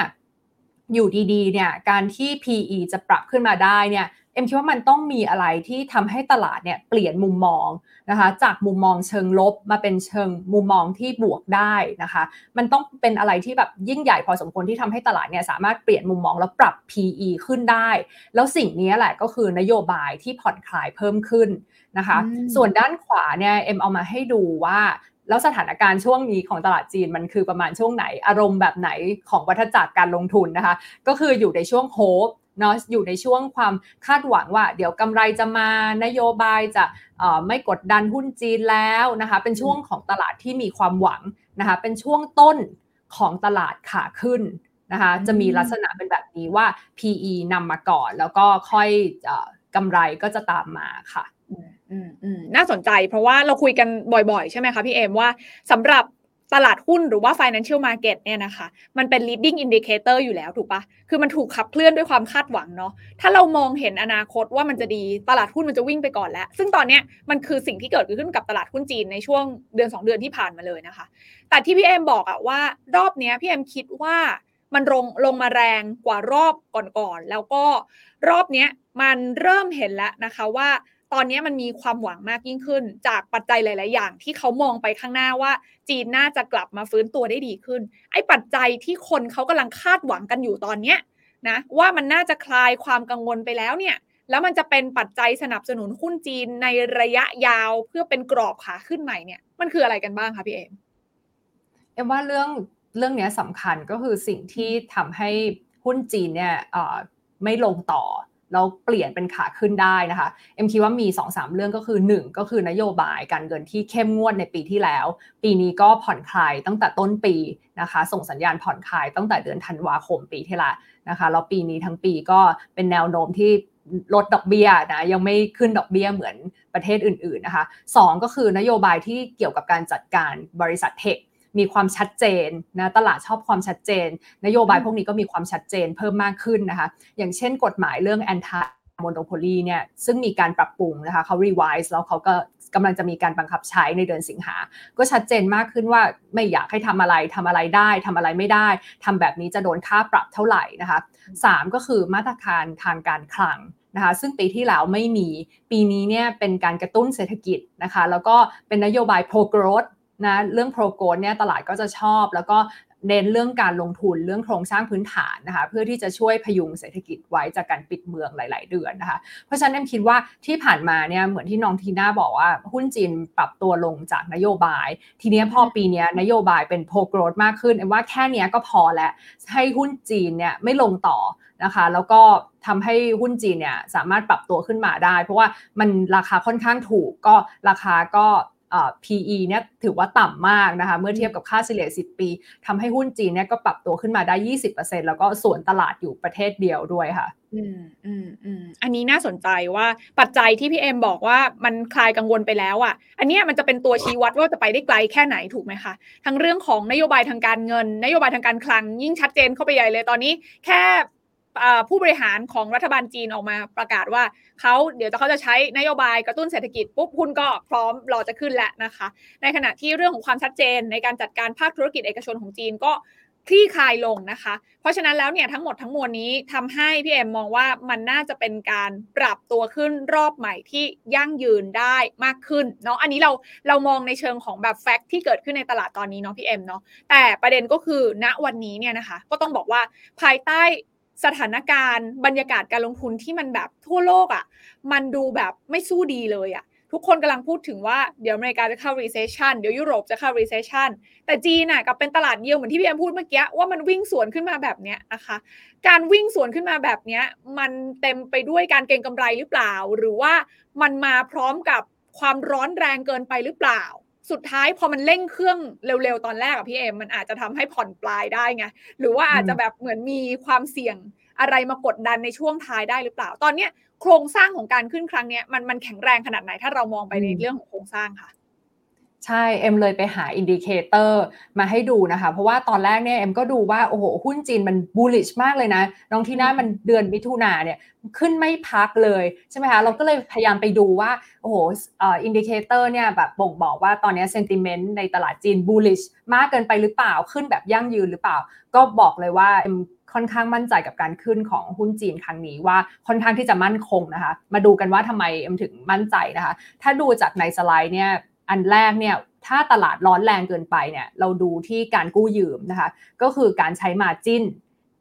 อยู่ดีๆเนี่ยการที่ PE จะปรับขึ้นมาได้เนี่ย เอ็มคิดว่ามันต้องมีอะไรที่ทำให้ตลาดเนี่ยเปลี่ยนมุมมองนะคะจากมุมมองเชิงลบมาเป็นเชิงมุมมองที่บวกได้นะคะ มันต้องเป็นอะไรที่แบบยิ่งใหญ่พอสมควรที่ทำให้ตลาดเนี่ยสามารถเปลี่ยนมุมมองแล้วปรับ PE ขึ้นได้ แล้วสิ่งนี้แหละก็คือนโยบายที่ผ่อนคลายเพิ่มขึ้นนะคะ ส่วนด้านขวาเนี่ยเอ็มเอามาให้ดูว่าแล้วสถานการณ์ช่วงนี้ของตลาดจีนมันคือประมาณช่วงไหน อารมณ์แบบไหนของวัฏจักรการลงทุนนะคะ ก็คืออยู่ในช่วงโฮป เนาะอยู่ในช่วงความคาดหวังว่า เดี๋ยวกำไรจะมานโยบายจะไม่กดดันหุ้นจีนแล้วนะคะเป็นช่วงของตลาดที่มีความหวังนะคะเป็นช่วงต้นของตลาดขาขึ้นนะคะจะมีลักษณะเป็นแบบนี้ว่า PE นำมาก่อน แล้วก็ค่อยกำไรก็จะตามมาค่ะอืมอืมน่าสนใจเพราะว่าเราคุยกันบ่อยๆ ใช่ไหมคะพี่เอมว่าสำหรับ ตลาดหุ้นหรือว่า financial market เนี่ยนะคะ มันเป็น leading indicator อยู่แล้วถูกปะคือมันถูกขับเคลื่อนด้วยความคาดหวังเนาะ ถ้าเรามองเห็นอนาคตว่ามันจะดี ตลาดหุ้นมันจะวิ่งไปก่อนแล้ว ซึ่งตอนนี้มันคือสิ่งที่เกิดขึ้นกับตลาดหุ้นจีนในช่วงเดือน 2 เดือนที่ผ่านมาเลยนะคะ แต่ที่พี่เอมบอกอะว่ารอบนี้พี่เอมคิดว่ามันลงลงมาแรงกว่ารอบก่อนๆ แล้วก็รอบนี้มันเริ่มเห็นแล้วนะคะว่า ตอนนี้มันมีความหวังมากยิ่งขึ้น จากปัจจัยหลาย ๆ อย่าง ที่เขามองไปข้างหน้าว่า จีนน่าจะกลับมาฟื้นตัวได้ดีขึ้น ไอ้ปัจจัยที่คนเขากำลังคาดหวังกันอยู่ตอนเนี้ยนะว่ามันน่าจะคลายความกังวลไปแล้วเนี่ยแล้วมันจะเป็นปัจจัยสนับสนุนหุ้นจีนในระยะยาวเพื่อเป็นกรอบขาขึ้นใหม่เนี่ยมันคืออะไรกันบ้างคะพี่เอมเอ็มว่าเรื่องเรื่องนี้สำคัญก็คือสิ่งที่ทำให้หุ้นจีนเนี่ยไม่ลงต่อ แล้วเปลี่ยนเป็นขาขึ้นได้นะคะเอ็มคิดว่ามี2อสเรื่องก็คือ 1 ก็คือนโยบายการเงินที่เข้มงวดในปีที่แล้ว ปีนี้ก็ผ่อนคลายตั้งแต่ต้นปีนะคะ ส่งสัญญาณผ่อนคลายตั้งแต่เดือนธันวาคมปีที่แล้วนะคะแล้วปีนี้ทั้งปีก็เป็นแนวโน้มที่ลดดอกเบี้ยนะยังไม่ขึ้นดอกเบี้ยเหมือนประเทศอื่นๆนะคะสก็คือนโยบายที่เกี่ยวกับการจัดการบริษัทเทค มีความชัดเจนนะตลาดชอบความชัดเจน นโยบายพวกนี้ก็มีความชัดเจนเพิ่มมากขึ้นนะคะ อย่างเช่นกฎหมายเรื่อง anti monopoly เนี่ยซึ่งมีการปรับปรุงนะคะเขา revise แล้วเขาก็กำลังจะมีการบังคับใช้ในเดือนสิงหา ก็ชัดเจนมากขึ้นว่าไม่อยากให้ทำอะไรทำอะไรได้ทำอะไรไม่ได้ทำแบบนี้จะโดนค่าปรับเท่าไหร่นะคะสก็คือมาตรการทางการคลังนะคะซึ่งปีที่แล้วไม่มีปีนี้เนี่ยเป็นการกระตุ้นเศรษฐกิจนะคะแล้วก็เป็นนโยบาย pro growth นะเรื่อง pro growth เนี่ยตลาดก็จะชอบ แล้วก็เน้นเรื่องการลงทุนเรื่องโครงสร้างพื้นฐานนะคะเพื่อที่จะช่วยพยุงเศรษฐกิจไว้จากการปิดเมืองหลาย ๆ เดือนนะคะเพราะฉะนั้นเอ็มคิดว่าที่ผ่านมาเนี่ยเหมือนที่น้องทีน่าบอกว่าหุ้นจีนปรับตัวลงจากนโยบาย ทีนี้พอปีนี้นโยบายเป็นโพโกรดมากขึ้นเอ็มว่าแค่นี้ก็พอแล้วให้หุ้นจีนเนี่ยไม่ลงต่อนะคะ แล้วก็ทำให้หุ้นจีนเนี่ยสามารถปรับตัวขึ้นมาได้ เพราะว่ามันราคาค่อนข้างถูกก็ราคาก็ PE เนี่ยถือว่าต่ำมากนะคะเมื่อเทียบกับค่าเฉลี่ย 10 ปีทำให้หุ้นจีนเนี่ยก็ปรับตัวขึ้นมาได้ 20%แล้วก็ส่วนตลาดอยู่ประเทศเดียวด้วยค่ะอืมอืมอืมอันนี้น่าสนใจว่าปัจจัยที่พี่เอ็มบอกว่ามันคลายกังวลไปแล้วอะ อันนี้มันจะเป็นตัวชี้วัดว่าจะไปได้ไกลแค่ไหนถูกไหมคะ ทั้งเรื่องของนโยบายทางการเงิน นโยบายทางการคลังยิ่งชัดเจนเข้าไปใหญ่เลยตอนนี้ แค่ ผู้บริหารของรัฐบาลจีนออกมาประกาศว่าเขาเดี๋ยวเขาจะใช้นโยบายกระตุ้นเศรษฐกิจปุ๊บหุ้นก็พร้อมรอจะขึ้นแล้วนะคะ ในขณะที่เรื่องของความชัดเจนในการจัดการภาคธุรกิจเอกชนของจีนก็คลี่คลายลงนะคะ เพราะฉะนั้นแล้วเนี่ยทั้งหมดทั้งมวลนี้ทำให้พี่เอ็มมองว่ามันน่าจะเป็นการปรับตัวขึ้นรอบใหม่ที่ยั่งยืนได้มากขึ้นเนาะอันนี้เราเรามองในเชิงของแบบแฟกต์ที่เกิดขึ้นในตลาดตอนนี้เนาะพี่เอ็มเนาะแต่ประเด็นก็คือณวันนี้เนี่ยนะคะ ก็ต้องบอกว่าภายใต้ สถานการณ์บรรยากาศการลงทุนที่มันแบบทั่วโลกอะ่ะ มันดูแบบไม่สู้ดีเลยอะ่ะ ทุกคนกำลังพูดถึงว่าเดี๋ยวอเมริกาจะเข้า recession เดี๋ยวยุโรปจะเข้า recession แต่จีนน่ะกับเป็นตลาดเดียวเหมือนที่พี่แอมพูดเมื่อกี้ว่ามันวิ่งสวนขึ้นมาแบบเนี้ยนะคะ การวิ่งสวนขึ้นมาแบบเนี้ยมันเต็มไปด้วยการเก็งกำไรหรือเปล่า หรือว่ามันมาพร้อมกับความร้อนแรงเกินไปหรือเปล่า สุดท้ายพอมันเร่งเครื่องเร็วๆ ตอนแรกอะพี่เอมมันอาจจะทำให้แผ่วปลายได้ไงหรือว่าอาจจะแบบเหมือนมีความเสี่ยงอะไรมากดดันในช่วงท้ายได้หรือเปล่า ตอนเนี้ยโครงสร้างของการขึ้นครั้งนี้มันมันแข็งแรงขนาดไหนถ้าเรามองไปในเรื่องของโครงสร้างค่ะ ใช่ เอ็มเลยไปหา indicator มาให้ดูนะคะ เพราะว่าตอนแรกเนี่ยเอ็มก็ดูว่า โอ้โห หุ้นจีนมัน bullish มากเลยนะ น้องทีน่ามันเดือนมิถุนาเนี่ยขึ้นไม่พักเลย ใช่ไหมคะ เราก็เลยพยายามไปดูว่า โอ้โห indicator เนี่ยแบบบ่งบอกว่าตอนนี้ sentiment ในตลาดจีน bullish มากเกินไปหรือเปล่าขึ้นแบบยั่งยืนหรือเปล่า ก็บอกเลยว่าเอ็มค่อนข้างมั่นใจกับการขึ้นของหุ้นจีนครั้งนี้ว่าค่อนข้างที่จะมั่นคงนะคะ มาดูกันว่าทำไมเอ็มถึงมั่นใจนะคะ ถ้าดูจากในสไลด์เนี่ย อันแรกเนี่ยถ้าตลาดร้อนแรงเกินไปเนี่ยเราดูที่การกู้ยืมนะคะก็คือการใช้มาจิ้น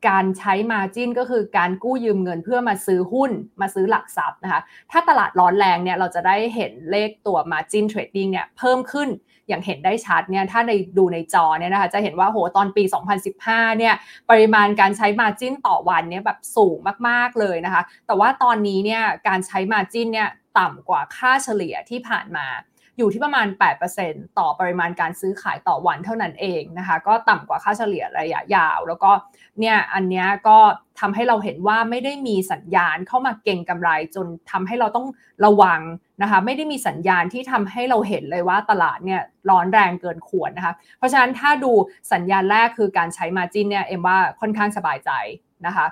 การใช้มาจิ้นก็คือการกู้ยืมเงินเพื่อมาซื้อหุ้นมาซื้อหลักทรัพย์นะคะถ้าตลาดร้อนแรงเนี่ยเราจะได้เห็นเลขตัว margin trading เนี่ยเพิ่มขึ้นอย่างเห็นได้ชัดเนี่ยถ้าในดูในจอเนี่ยนะคะจะเห็นว่าโหตอนปี 2015 เนี่ยปริมาณการใช้มาจิ้นต่อวันเนี่ยแบบสูงมากๆเลยนะคะ แต่ว่าตอนนี้เนี่ยการใช้มาจิ้นเนี่ยต่ำกว่าค่าเฉลี่ยที่ผ่านมา อยู่ที่ประมาณ 8%ต่อปริมาณการซื้อขายต่อวันเท่านั้นเองนะคะ ก็ต่ำกว่าค่าเฉลี่ยระยะยาว แล้วก็เนี่ยอันนี้ก็ทำให้เราเห็นว่าไม่ได้มีสัญญาณเข้ามาเก่งกำไรจนทำให้เราต้องระวังนะคะไม่ได้มีสัญญาณที่ทำให้เราเห็นเลยว่าตลาดเนี่ยร้อนแรงเกินควรนะคะเพราะฉะนั้นถ้าดูสัญญาณแรกคือการใช้มาจินเนี่ยเอ็มว่าค่อนข้างสบายใจนะคะ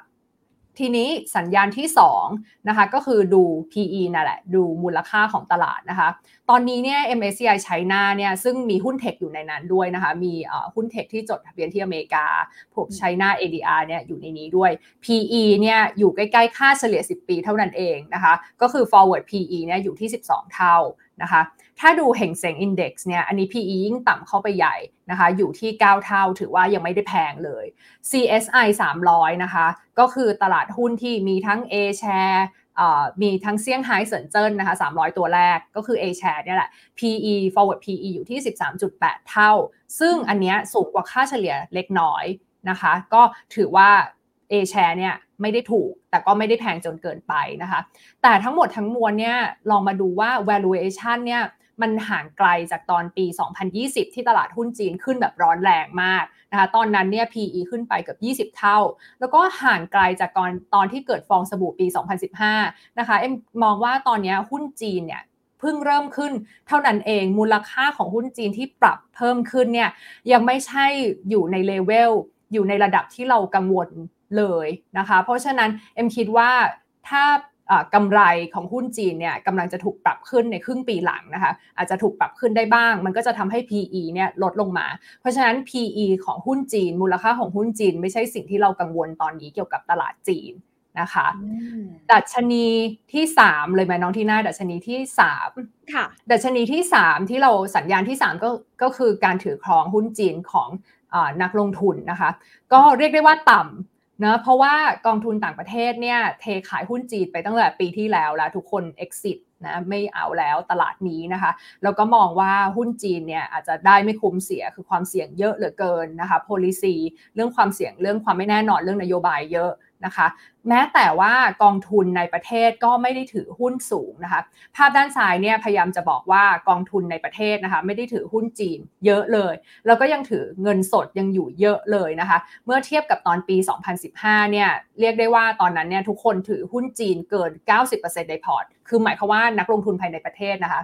ทีนี้สัญญาณที่2นะคะก็คือดู PE นั่นแหละ ดูมูลค่าของตลาดนะคะ ตอนนี้เนี่ย MSCI ไชน่าเนี่ยซึ่งมีหุ้นเทคอยู่ในนั้นด้วยนะคะ มีหุ้นเทคที่จดทะเบียนที่อเมริกาพวกไชน่า ADR เนี่ยอยู่ในนี้ด้วย PE เนี่ยอยู่ใกล้ๆ ค่าเฉลี่ย 10 ปีเท่านั้นเองนะคะ ก็คือ forward PE เนี่ยอยู่ที่ 12 เท่านะคะ ถ้าดูเห่งเซง Index เนี่ย อันนี้ PE ยิ่งต่ำเข้าไปใหญ่นะคะ อยู่ที่ 9 เท่า ถือว่ายังไม่ได้แพงเลย CSI 300 นะคะ ก็คือตลาดหุ้นที่มีทั้ง A share มีทั้งเซี่ยงไฮ้เซินเจิ้นนะคะ 300 ตัวแรกก็คือ A share เนี่ยแหละ PE forward PE อยู่ที่ 13.8 เท่า ซึ่งอันนี้สูงกว่าค่าเฉลี่ยเล็กน้อยนะคะ ก็ถือว่า A share เนี่ยไม่ได้ถูก แต่ก็ไม่ได้แพงจนเกินไปนะคะ แต่ทั้งหมดทั้งมวลเนี่ยลองมาดูว่า valuation เนี่ย มันห่างไกลจากตอนปี 2020 ที่ตลาดหุ้นจีนขึ้นแบบร้อนแรงมากนะคะตอนนั้นเนี่ย PE ขึ้นไปเกือบ20 เท่า แล้วก็ห่างไกลจากตอนตอนที่เกิดฟองสบู่ปี 2015 นะคะเอ็มมองว่าตอนนี้หุ้นจีนเนี่ยเพิ่งเริ่มขึ้นเท่านั้นเองมูลค่าของหุ้นจีนที่ปรับเพิ่มขึ้นเนี่ยยังไม่ใช่อยู่ในเลเวลอยู่ในระดับที่เรากังวลเลยนะคะ เพราะฉะนั้นเอ็มคิดว่าถ้า กำไรของหุ้นจีนเนี่ยกำลังจะถูกปรับขึ้นในครึ่งปีหลังนะคะอาจจะถูกปรับขึ้นได้บ้าง มันก็จะทำให้ PE เนี่ยลดลงมา เพราะฉะนั้น PE ของหุ้นจีน มูลค่าของหุ้นจีน ไม่ใช่สิ่งที่เรากังวลตอนนี้เกี่ยวกับตลาดจีนนะคะดัชนีที่ 3 เลยไหมน้องที่หน้าดัชนีที่3ค่ะดัชนีที่ 3 ที่เราสัญญาณที่ 3 ก็ก็คือการถือครองหุ้นจีนของนักลงทุนนะคะ ก็เรียกได้ว่าต่ำ นะเพราะว่ากองทุนต่างประเทศเนี่ยเทขายหุ้นจีนไปตั้งแต่ปีที่แล้วแล้วทุกคน exit นะไม่เอาแล้วตลาดนี้นะคะ แล้วก็มองว่าหุ้นจีนเนี่ยอาจจะได้ไม่คุ้มเสียคือความเสี่ยงเยอะเหลือเกินนะคะ policy เรื่องความเสี่ยงเรื่องความไม่แน่นอนเรื่องนโยบายเยอะ นะคะ แม้แต่ว่ากองทุนในประเทศก็ไม่ได้ถือหุ้นสูงนะคะ ภาพด้านซ้ายเนี่ยพยายามจะบอกว่ากองทุนในประเทศนะคะ ไม่ได้ถือหุ้นจีนเยอะเลย แล้วก็ยังถือเงินสดยังอยู่เยอะเลยนะคะ เมื่อเทียบกับตอนปี 2015 เนี่ยเรียกได้ว่าตอนนั้นเนี่ยทุกคนถือหุ้นจีนเกิน 90%ในพอร์ต คือหมายความว่านักลงทุนภายในประเทศนะคะ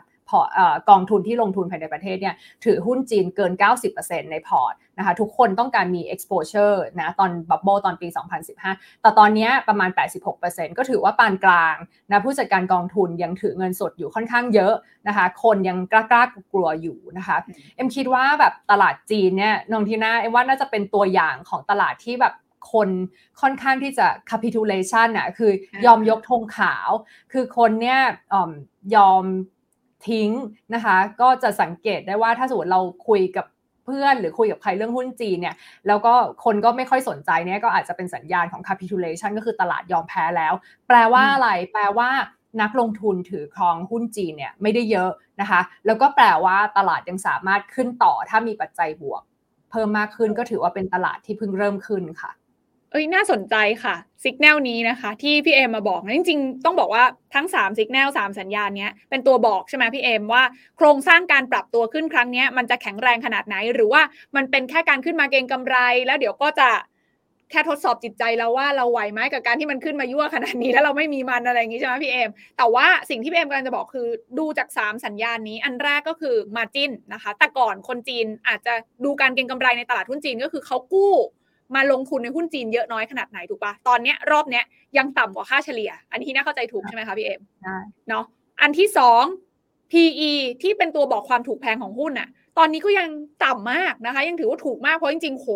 กองทุนที่ลงทุนภายในประเทศเนี่ยถือหุ้นจีนเกิน 90%ในพอร์ตนะคะทุกคนต้องการมี exposure นะตอน bubble ตอนปี 2015 แต่ตอนนี้ประมาณ 86%ก็ถือว่าปานกลางนะผู้จัดการกองทุนยังถือเงินสดอยู่ค่อนข้างเยอะนะคะคนยังกล้ากล้ากลัวอยู่นะคะเอ็มคิดว่าแบบตลาดจีนเนี่ยน้องทีน่าเอ็มว่าน่าจะเป็นตัวอย่างของตลาดที่แบบคนค่อนข้างที่จะ capitulation อะคือยอมยกธงขาว คือคนเนี่ยยอม ทิ้งนะคะ ก็จะสังเกตได้ว่าถ้าสมมติเราคุยกับเพื่อนหรือคุยกับใครเรื่องหุ้นจีนเนี่ยแล้วก็คนก็ไม่ค่อยสนใจเนี่ยก็อาจจะเป็นสัญญาณของ capitulation ก็คือตลาดยอมแพ้แล้ว แปลว่าอะไรแปลว่านักลงทุนถือครองหุ้นจีนเนี่ยไม่ได้เยอะนะคะ แล้วก็แปลว่าตลาดยังสามารถขึ้นต่อถ้ามีปัจจัยบวก เพิ่มมากขึ้นก็ถือว่าเป็นตลาดที่เพิ่งเริ่มขึ้นค่ะ เอ้ยน่าสนใจค่ะสัญญาณนี้นะคะ ที่พี่เอมมาบอกนะจริงๆ ต้องบอกว่าทั้ง3สัญญาณ3สัญญาณนี้เป็นตัวบอกใช่ไหมพี่เอมว่าโครงสร้างการปรับตัวขึ้นครั้งนี้มันจะแข็งแรงขนาดไหน หรือว่ามันเป็นแค่การขึ้นมาเก็งกำไร แล้วเดี๋ยวก็จะแค่ทดสอบจิตใจเราว่าเราไหวไหมกับการที่มันขึ้นมายั่วขนาดนี้แล้วเราไม่มีมันอะไรอย่างนี้ใช่ไหมพี่เอมแต่ว่าสิ่งที่พี่เอมกำลังจะบอกคือดูจาก 3 สัญญาณนี้ อันแรกก็คือมาจินนะคะ แต่ก่อนคนจีนอาจจะดูการเก็งกำไรในตลาดหุ้นจีนก็คือเขากู้ มาลงทุนในหุ้นจีนเยอะน้อยขนาดไหนถูกปะตอนเนี้ยรอบเนี้ยยังต่ำกว่าค่าเฉลี่ย อันนี้น่าเข้าใจถูกใช่ไหมคะพี่เอ็มเนาะอันที่สอง PE ที่เป็นตัวบอกความถูกแพงของหุ้นอะตอนนี้ก็ยังต่ำมากนะคะ ยังถือว่าถูกมากเพราะจริงๆโห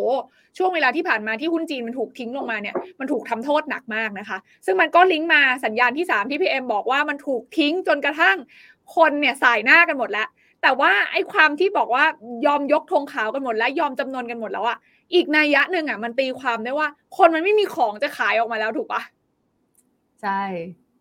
ช่วงเวลาที่ผ่านมาที่หุ้นจีนมันถูกทิ้งลงมาเนี่ยมันถูกทำโทษหนักมากนะคะ ซึ่งมันก็ลิงก์มาสัญญาณที่ 3 ที่พี่เอ็มบอกว่ามันถูกทิ้งจนกระทั่งคนเนี่ยสายหน้ากันหมดแล้ว แต่ว่าไอ้ความที่บอกว่ายอมยกธงขาวกันหมดแล้วยอมจำนวนกันหมดแล้วอะอีกนัยยะหนึ่งอะ มันตีความได้ว่า คนมันไม่มีของจะขายออกมาแล้วถูกปะใช่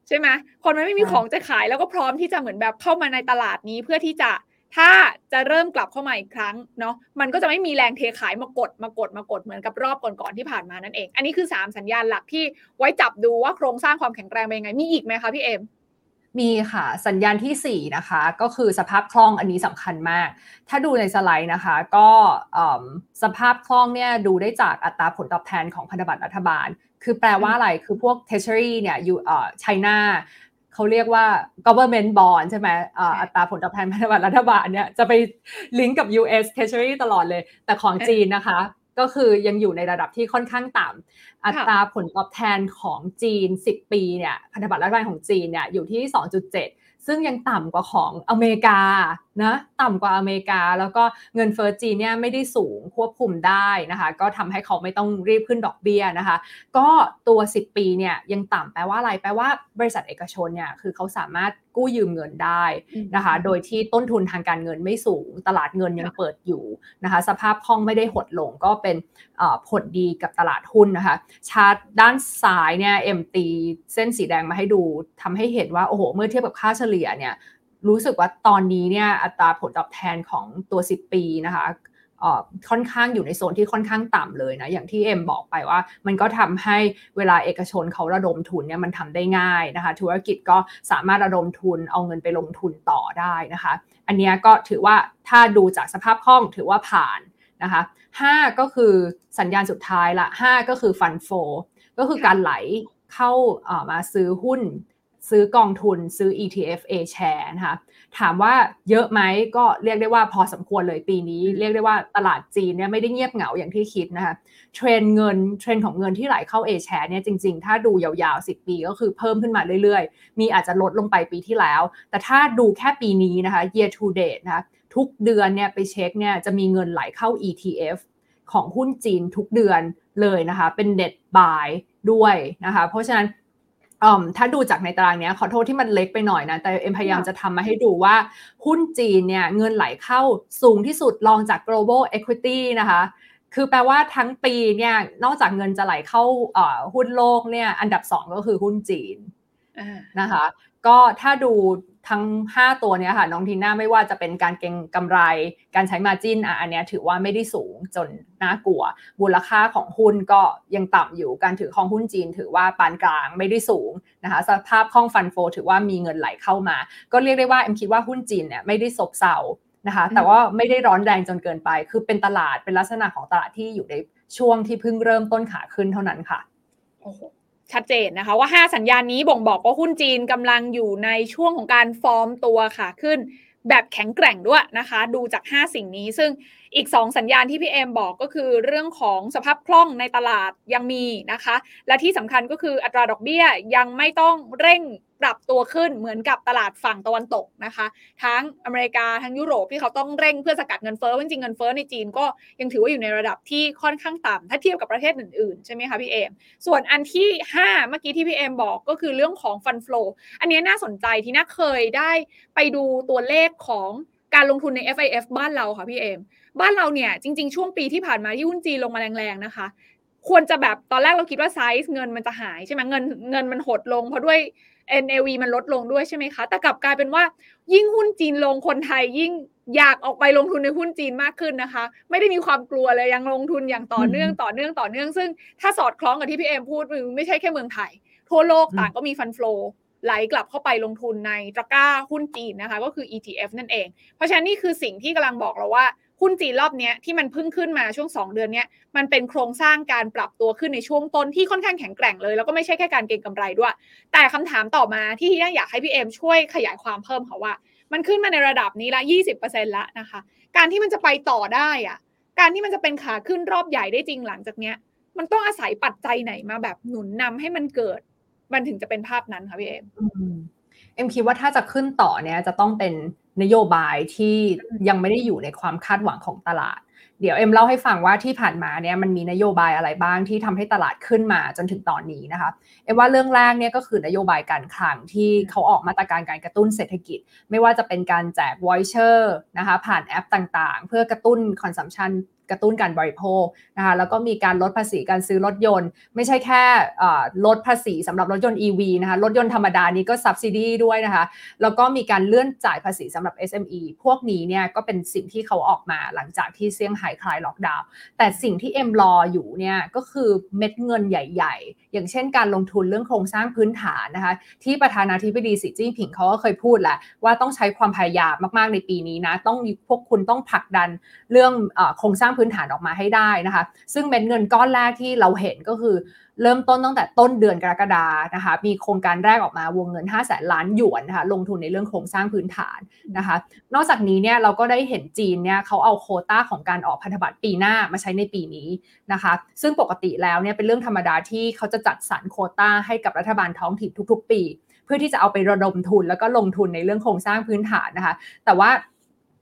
ใช่ไหมคนมันไม่มีของจะขายแล้วก็พร้อมที่จะเหมือนแบบเข้ามาในตลาดนี้เพื่อที่จะถ้าจะเริ่มกลับเข้ามาอีกครั้งเนาะมันก็จะไม่มีแรงเทขายมากดมากดมากดเหมือนกับรอบก่อนๆที่ผ่านมานั่นเอง อันนี้คือ 3 สัญญาณหลักที่ไว้จับดูว่าโครงสร้างความแข็งแรงเป็นยังไงมีอีกไหมคะพี่เอ็ม มีค่ะสัญญาณที่ 4 นะคะ ก็คือสภาพคล่องอันนี้สำคัญมาก ถ้าดูในสไลด์นะคะ ก็สภาพคล่องเนี่ยดูได้จากอัตราผลตอบแทนของพันธบัตรรัฐบาล คือแปลว่าอะไรคือพวก treasury เนี่ยอยู่เอ่อไชน่าเขาเรียกว่า government bond ใช่ไหมอัตราผลตอบแทนพันธบัตรรัฐบาลเนี่ยจะไปลิงก์กับ US treasury ตลอดเลย แต่ของจีนนะคะ ก็คือยังอยู่ในระดับที่ค่อนข้างต่ำอัตราผลตอบแทนของจีน 10 ปีเนี่ยพันธบัตรรัฐบาลของจีนเนี่ยอยู่ที่ 2.7 ซึ่งยังต่ำกว่าของอเมริกานะต่ำกว่าอเมริกา แล้วก็เงินเฟ้อจีนเนี่ยไม่ได้สูงควบคุมได้นะคะ ก็ทำให้เขาไม่ต้องรีบขึ้นดอกเบี้ยนะคะ ก็ตัว 10 ปีเนี่ยยังต่ำแปลว่าอะไรแปลว่าบริษัทเอกชนเนี่ยคือเขาสามารถกู้ยืมเงินได้นะคะ โดยที่ต้นทุนทางการเงินไม่สูง ตลาดเงินยังเปิดอยู่นะคะ สภาพคล่องไม่ได้หดลงก็เป็นผลดีกับตลาดหุ้นนะคะ ชาร์ตด้านซ้ายเนี่ยเอ็มตีเส้นสีแดงมาให้ดูทำให้เห็นว่าโอ้โหเมื่อเทียบกับค่าเฉลี่ยเนี่ย รู้สึกว่าตอนนี้เนี่ยอัตราผลตอบแทนของตัว 10 ปีนะคะค่อนข้างอยู่ในโซนที่ค่อนข้างต่ำเลยนะอย่างที่เอ็มบอกไปว่า มันก็ทำให้เวลาเอกชนเขาระดมทุนเนี่ยมันทำได้ง่ายนะคะ ธุรกิจก็สามารถระดมทุนเอาเงินไปลงทุนต่อได้นะคะ อันนี้ก็ถือว่าถ้าดูจากสภาพคล่องถือว่าผ่านนะคะ5ก็คือสัญญาณสุดท้ายละ5ก็คือฟันโฟก็คือการไหลเข้ามาซื้อหุ้น ซื้อกองทุนซื้อ ETF A share นะคะถามว่าเยอะไหมก็เรียกได้ว่าพอสมควรเลยปีนี้ เรียกได้ว่าตลาดจีนเนี่ยไม่ได้เงียบเหงาอย่างที่คิดนะคะเทรนเงินเทรนของเงินที่ไหลเข้า A share เนี่ยจริงๆ ถ้าดูยาวๆ 10 ปีก็คือเพิ่มขึ้นมาเรื่อยๆ มีอาจจะลดลงไปปีที่แล้ว แต่ถ้าดูแค่ปีนี้นะคะ year to date นะคะทุกเดือนเนี่ยไปเช็คเนี่ยจะมีเงินไหลเข้า ETF ของหุ้นจีนทุกเดือนเลยนะคะ เป็น net buy ด้วยนะคะ เพราะฉะนั้น ถ้าดูจากในตารางนี้ขอโทษที่มันเล็กไปหน่อยนะ แต่เอ็มพยายามจะทำมาให้ดูว่า หุ้นจีนเนี่ยเงินไหลเข้าสูงที่สุดรองจาก global equity นะคะ คือแปลว่าทั้งปีเนี่ยนอกจากเงินจะไหลเข้าหุ้นโลกเนี่ยอันดับสองก็คือหุ้นจีนนะคะก็ถ้าดู ทั้ง 5 ตัวเนี้ยค่ะ น้องทีน่าไม่ว่าจะเป็นการเก็งกำไร การใช้มาจินอะอันเนี้ยถือว่าไม่ได้สูงจนน่ากลัว มูลค่าของหุ้นก็ยังต่ำอยู่การถือของหุ้นจีน ถือว่าปานกลางไม่ได้สูงนะคะสภาพคล่องฟันโฟถือว่ามีเงินไหลเข้ามา ก็เรียกได้ว่าเอ็มคิดว่าหุ้นจีนเนี่ยไม่ได้ซบเซานะคะแต่ว่าไม่ได้ร้อนแรงจนเกินไป คือเป็นตลาดเป็นลักษณะของตลาดที่อยู่ในช่วงที่เพิ่งเริ่มต้นขาขึ้นเท่านั้นค่ะโอ้โห ชัดเจนนะคะว่า 5 สัญญาณนี้บ่งบอกว่าหุ้นจีนกำลังอยู่ในช่วงของการฟอร์มตัวค่ะขึ้นแบบแข็งแกร่งด้วยนะคะ ดูจาก 5 สิ่งนี้ซึ่ง อีก 2 สัญญาณที่พี่เอมบอกก็คือเรื่องของสภาพคล่องในตลาดยังมีนะคะ และที่สำคัญก็คืออัตราดอกเบี้ยยังไม่ต้องเร่งปรับตัวขึ้นเหมือนกับตลาดฝั่งตะวันตกนะคะ ทั้งอเมริกาทั้งยุโรปที่เขาต้องเร่งเพื่อสกัดเงินเฟ้อจริงเงินเฟ้อในจีนก็ยังถือว่าอยู่ในระดับที่ค่อนข้างต่ำถ้าเทียบกับประเทศอื่นๆ ใช่ไหมคะพี่เอมส่วนอันที่ 5 เมื่อกี้ที่พี่เอมบอกก็คือเรื่องของฟันฟลูอันนี้น่าสนใจที่น่าเคยได้ไปดูตัวเลขของ การลงทุนใน FIF บ้านเราค่ะพี่เอม บ้านเราเนี่ยจริง ๆ ช่วงปีที่ผ่านมาที่หุ้นจีนลงมาแรงๆนะคะ ควรจะแบบตอนแรกเราคิดว่าไซส์เงินมันจะหายใช่ไหมเงินเงินมันหดลงเพราะด้วย NAV มันลดลงด้วยใช่ไหมคะ แต่กลับกลายเป็นว่ายิ่งหุ้นจีนลงคนไทยยิ่งอยากออกไปลงทุนในหุ้นจีนมากขึ้นนะคะ ไม่ได้มีความกลัวเลยยังลงทุนอย่างต่อเนื่องต่อเนื่องต่อเนื่อง ซึ่งถ้าสอดคล้องกับที่พี่เอมพูดไม่ใช่แค่เมืองไทยทั่วโลกต่างก็มีฟันฟลอ ไหลกลับเข้าไปลงทุนในตะกร้าหุ้นจีนนะคะ ก็คือ ETF นั่นเอง เพราะฉะนั้นนี่คือสิ่งที่กำลังบอกเราว่าหุ้นจีนรอบนี้ที่มันพึ่งขึ้นมาช่วง 2 เดือนนี้มันเป็นโครงสร้างการปรับตัวขึ้นในช่วงต้นที่ค่อนข้างแข็งแกร่งเลย แล้วก็ไม่ใช่แค่การเก็งกำไรด้วย แต่คำถามต่อมาที่ที่อยากให้พี่เอมช่วยขยายความเพิ่มค่ะว่า มันขึ้นมาในระดับนี้ละ 20%ละนะคะ การที่มันจะไปต่อได้อะการที่มันจะเป็นขาขึ้นรอบใหญ่ได้จริงหลังจากเนี้ยมันต้องอาศัยปัจจัยไหนมาแบบหนุนนำให้มันเกิด มันถึงจะเป็นภาพนั้นค่ะพี่เอมเอ็มคิดว่าถ้าจะขึ้นต่อเนี่ยจะต้องเป็นนโยบายที่ยังไม่ได้อยู่ในความคาดหวังของตลาด เดี๋ยวเอ็มเล่าให้ฟังว่าที่ผ่านมาเนี่ยมันมีนโยบายอะไรบ้างที่ทำให้ตลาดขึ้นมาจนถึงตอนนี้นะคะเอ็มว่าเรื่องแรกเนี่ยก็คือนโยบายการคลังที่เขาออกมาตรการการกระตุ้นเศรษฐกิจ ไม่ว่าจะเป็นการแจก voucher นะคะผ่านแอปต่างๆ เพื่อกระตุ้น consumption กระตุ้นการบริโภคนะคะแล้วก็มีการลดภาษีการซื้อรถยนต์ ไม่ใช่แค่ลดภาษีสำหรับรถยนต์ EV นะคะรถยนต์ธรรมดานี้ก็ subsidy ด้วยนะคะแล้วก็มีการเลื่อนจ่ายภาษีสำหรับ SME พวกนี้เนี่ยก็เป็นสิ่งที่เขาออกมาหลังจากที่เซี่ยงไฮ้คลายล็อกดาวน์แต่สิ่งที่เอ็มรออยู่เนี่ยก็คือเม็ดเงินใหญ่ ๆ อย่างเช่นการลงทุนเรื่องโครงสร้างพื้นฐานนะคะที่ประธานาธิบดีสีจิ้นผิงเขาก็เคยพูดแหละว่าต้องใช้ความพยายามมากๆในปีนี้นะต้องพวกคุณต้องผลักดันเรื่องโครงสร้างพื้นฐานออกมาให้ได้นะคะซึ่งเม็ดเงินก้อนแรกที่เราเห็นก็คือเริ่มต้นตั้งแต่ต้นเดือนกรกฎานะคะ มีโครงการแรกออกมาวงเงิน 5 0 0แสนล้านหยวนนะคะ ลงทุนในเรื่องโครงสร้างพื้นฐานนะคะ นอกจากนี้เนี่ยเราก็ได้เห็นจีนเนี่ยเขาเอาโคต้าของการออกพันธบัตรปีหน้ามาใช้ในปีนี้นะคะ ซึ่งปกติแล้วเนี่ยเป็นเรื่องธรรมดาที่เขาจะจัดสรรโคต้าให้กับรัฐบาลท้องถิ่นทุก ๆ ปี เพื่อที่จะเอาไประดมทุนแล้วก็ลงทุนในเรื่องโครงสร้างพื้นฐานนะคะ แต่ว่า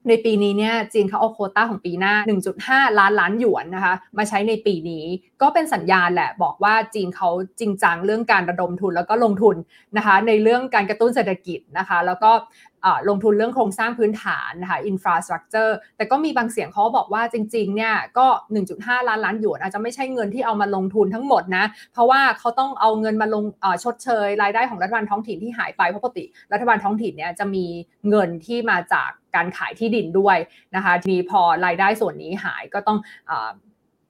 ในปีนี้เนี่ยจีนเขาเอาโคต้าของปีหน้า 1.5 ล้านล้านหยวนนะคะมาใช้ในปีนี้ก็เป็นสัญญาณแหละบอกว่าจีนเขาจริงจังเรื่องการระดมทุนแล้วก็ลงทุนนะคะในเรื่องการกระตุ้นเศรษฐกิจนะคะ แล้วก็ ลงทุนเรื่องโครงสร้างพื้นฐานนะคะอินฟราสตรักเจอร์แต่ก็มีบางเสียงเขาบอกว่าจริงๆเนี่ยก็ 1.5 ล้านล้านหยวนอาจจะไม่ใช่เงินที่เอามาลงทุนทั้งหมดนะ เพราะว่าเขาต้องเอาเงินมาลงชดเชย รายได้ของรัฐบาลท้องถิ่นที่หายไปเพราะปกติ รัฐบาลท้องถิ่นเนี่ยจะมีเงินที่มาจากการขายที่ดินด้วยนะคะทีนี้พอรายได้ส่วนนี้หายก็ต้อง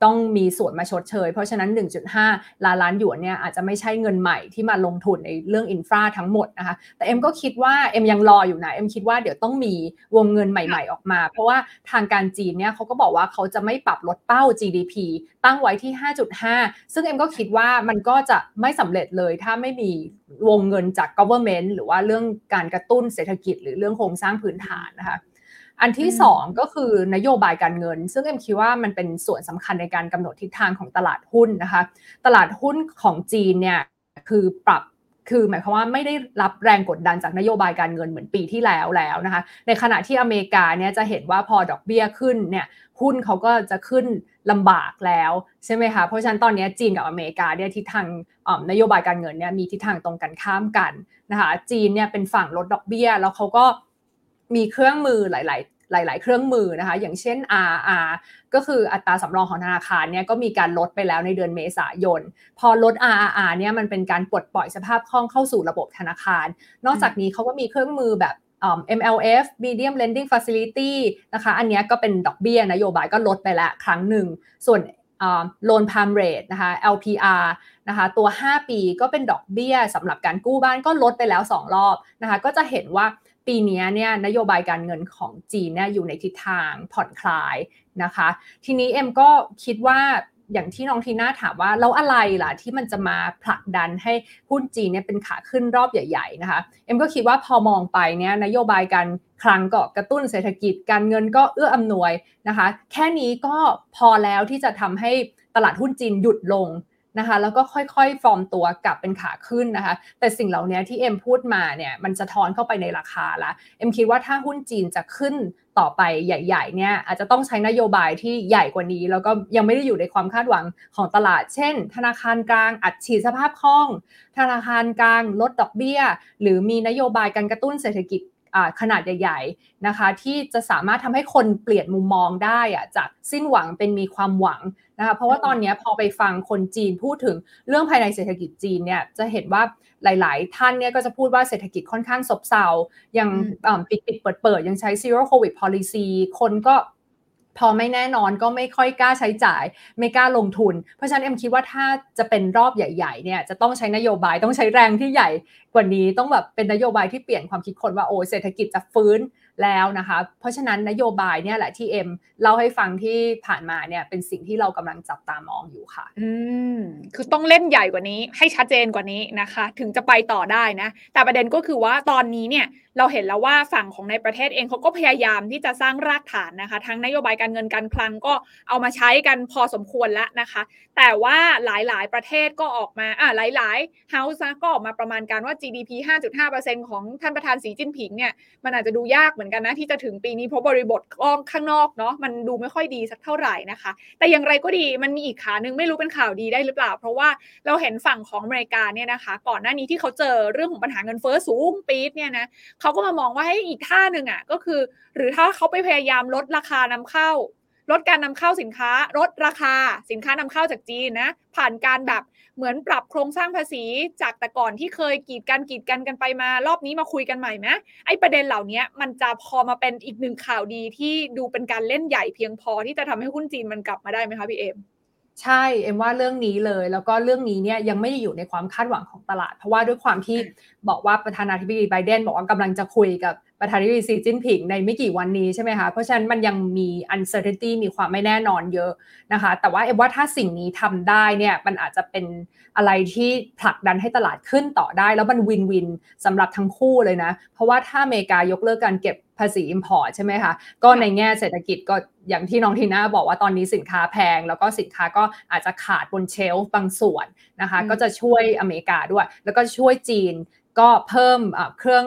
ต้องมีส่วนมาชดเชย เพราะฉะนั้น 1.5 ล้านล้านหยวนเนี่ยอาจจะไม่ใช่เงินใหม่ที่มาลงทุนในเรื่องอินฟราทั้งหมดนะคะ แต่เอ็มก็คิดว่าเอ็มยังรออยู่นะเอ็มคิดว่าเดี๋ยวต้องมีวงเงินใหม่ๆออกมา เพราะว่าทางการจีนเนี่ยเขาก็บอกว่าเขาจะไม่ปรับลดเป้า GDP ตั้งไว้ที่ 5.5 ซึ่งเอ็มก็คิดว่ามันก็จะไม่สำเร็จเลยถ้าไม่มีวงเงินจาก government หรือว่าเรื่องการกระตุ้นเศรษฐกิจ หรือเรื่องโครงสร้างพื้นฐานนะคะ อันที่2ก็คือนโยบายการเงิน ซึ่งเอ็มคิดว่ามันเป็นส่วนสำคัญในการกำหนดทิศทางของตลาดหุ้นนะคะ ตลาดหุ้นของจีนเนี่ยคือปรับคือหมายความว่าไม่ได้รับแรงกดดันจากนโยบายการเงินเหมือนปีที่แล้วแล้วนะคะ ในขณะที่อเมริกาเนี่ยจะเห็นว่าพอดอกเบี้ยขึ้นเนี่ยหุ้นเขาก็จะขึ้นลำบากแล้วใช่ไหมคะ เพราะฉะนั้นตอนนี้จีนกับอเมริกาเนี่ยทิศทางนโยบายการเงินเนี่ยมีทิศทางตรงกันข้ามกันนะคะ จีนเนี่ยเป็นฝั่งลดดอกเบี้ย แล้วเขาก็ มีเครื่องมือหลายหลาย ๆ เครื่องมือนะคะ อย่างเช่น RR ก็คืออัตราสำรองของธนาคารเนี่ยก็มีการลดไปแล้วในเดือนเมษายน พอลด RR เนี่ยมันเป็นการปลดปล่อยสภาพคล่องเข้าสู่ระบบธนาคาร นอกจากนี้เขาก็มีเครื่องมือแบบ MLF Medium Lending Facility นะคะ อันนี้ก็เป็นดอกเบี้ยนโยบายก็ลดไปแล้วครั้งหนึ่ง ส่วน loan prime rate นะคะ LPR นะคะตัว 5 ปีก็เป็นดอกเบี้ยสำหรับการกู้บ้านก็ลดไปแล้ว 2 รอบนะคะ ก็จะเห็นว่า ปีนี้เนี่ยนโยบายการเงินของจีนเนี่ยอยู่ในทิศทางผ่อนคลายนะคะ ทีนี้เอ็มก็คิดว่าอย่างที่น้องทีน่าถามว่าแล้วอะไรล่ะที่มันจะมาผลักดันให้หุ้นจีนเนี่ยเป็นขาขึ้นรอบใหญ่ ๆนะคะ เอ็มก็คิดว่าพอมองไปเนี่ยนโยบายการคลังก็กระตุ้นเศรษฐกิจการเงินก็เอื้ออำนวยนะคะ แค่นี้ก็พอแล้วที่จะทำให้ตลาดหุ้นจีนหยุดลง นะคะแล้วก็ค่อยๆ ฟอร์มตัวกลับเป็นขาขึ้นนะคะ แต่สิ่งเหล่านี้ที่เอ็มพูดมาเนี่ยมันจะทอนเข้าไปในราคาละเอ็มคิดว่าถ้าหุ้นจีนจะขึ้นต่อไปใหญ่ๆเนี่ยอาจจะต้องใช้นโยบายที่ใหญ่กว่านี้ แล้วก็ยังไม่ได้อยู่ในความคาดหวังของตลาด เช่น ธนาคารกลางอัดฉีดสภาพคล่อง ธนาคารกลางลดดอกเบี้ย หรือมีนโยบายการกระตุ้นเศรษฐกิจ ขนาดใหญ่ ๆนะคะ ที่จะสามารถทำให้คนเปลี่ยนมุมมองได้อะจากสิ้นหวังเป็นมีความหวังนะคะเพราะว่าตอนนี้พอไปฟังคนจีนพูดถึงเรื่องภายในเศรษฐกิจจีนเนี่ยจะเห็นว่าหลาย ๆ ท่านเนี่ยก็จะพูดว่าเศรษฐกิจค่อนข้างซบเซายังปิดปิดเปิดเปิดยังใช้ zero covid policy คนก็ พอไม่แน่นอนก็ไม่ค่อยกล้าใช้จ่าย ไม่กล้าลงทุน เพราะฉะนั้นเอ็มคิดว่าถ้าจะเป็นรอบใหญ่ๆเนี่ยจะต้องใช้นโยบายต้องใช้แรงที่ใหญ่กว่านี้ต้องแบบเป็นนโยบายที่เปลี่ยนความคิดคนว่าโอ้เศรษฐกิจจะฟื้นแล้วนะคะ เพราะฉะนั้นนโยบายเนี่ยแหละที่เอ็มเล่าให้ฟังที่ผ่านมาเนี่ยเป็นสิ่งที่เรากำลังจับตามองอยู่ค่ะ อืมคือต้องเล่นใหญ่กว่านี้ให้ชัดเจนกว่านี้นะคะ ถึงจะไปต่อได้นะ แต่ประเด็นก็คือว่าตอนนี้เนี่ยเราเห็นแล้วว่าฝั่งของในประเทศเองเขาก็พยายามที่จะสร้างรากฐานนะคะ ทั้งนโยบายการเงินการคลังก็เอามาใช้กันพอสมควรแล้วนะคะ แต่ว่าหลายๆ ประเทศก็ออกมาอ่าหลายๆเฮาส์ก็ออกมาประมาณการว่า GDP 5.5%ของท่านประธานสีจิ้นผิงเนี่ยมันอาจจะดูยากเหมือนกันนะที่จะถึงปีนี้เพราะบริบทกล้องข้างนอกเนาะมันดูไม่ค่อยดีสักเท่าไหร่นะคะ แต่อย่างไรก็ดีมันมีอีกขานึงไม่รู้เป็นข่าวดีได้หรือเปล่า เพราะว่าเราเห็นฝั่งของอเมริกาเนี่ยนะคะ ก่อนหน้านี้ที่เขาเจอเรื่องของปัญหาเงินเฟ้อสูงปี๊ดเนี่ยนะเขาาก็มามองว่าให้อีกท่าหนึ่งอะก็คือ หรือถ้าเขาไปพยายามลดราคานำเข้า ลดการนำเข้าสินค้า ลดราคาสินค้านำเข้าจากจีนนะผ่านการแบบเหมือนปรับโครงสร้างภาษีจากแต่ก่อนที่เคยกีดกันกีดกันกันไปมารอบนี้มาคุยกันใหม่ไหมไอ้ประเด็นเหล่านี้มันจะพอมาเป็นอีกหนึ่งข่าวดีที่ดูเป็นการเล่นใหญ่เพียงพอที่จะทำให้หุ้นจีนมันกลับมาได้ไหมคะพี่เอ็ม ใช่เอ็มว่าเรื่องนี้เลย แล้วก็เรื่องนี้เนี่ยยังไม่ได้อยู่ในความคาดหวังของตลาด เพราะว่าด้วยความที่บอกว่าประธานาธิบดีไบเดนบอกว่ากำลังจะคุยกับ ประธานาธิบดีซีจิ้นผิงในไม่กี่วันนี้ใช่ไหมคะ เพราะฉะนั้นมันยังมี uncertainty มีความไม่แน่นอนเยอะนะคะ แต่ว่าเอว่าถ้าสิ่งนี้ทำได้เนี่ยมันอาจจะเป็นอะไรที่ผลักดันให้ตลาดขึ้นต่อได้ แล้วมันวินวินสำหรับทั้งคู่เลยนะ เพราะว่าถ้าอเมริกายกเลิกการเก็บภาษี Import ใช่ไหมคะ ก็ในแง่เศรษฐกิจก็อย่างที่น้องทีน่าบอกว่าตอนนี้สินค้าแพง แล้วก็สินค้าก็อาจจะขาดบนเชลฟ์บางส่วนนะคะ ก็จะช่วยอเมริกาด้วย แล้วก็ช่วยจีนก็เพิ่มเครื่อง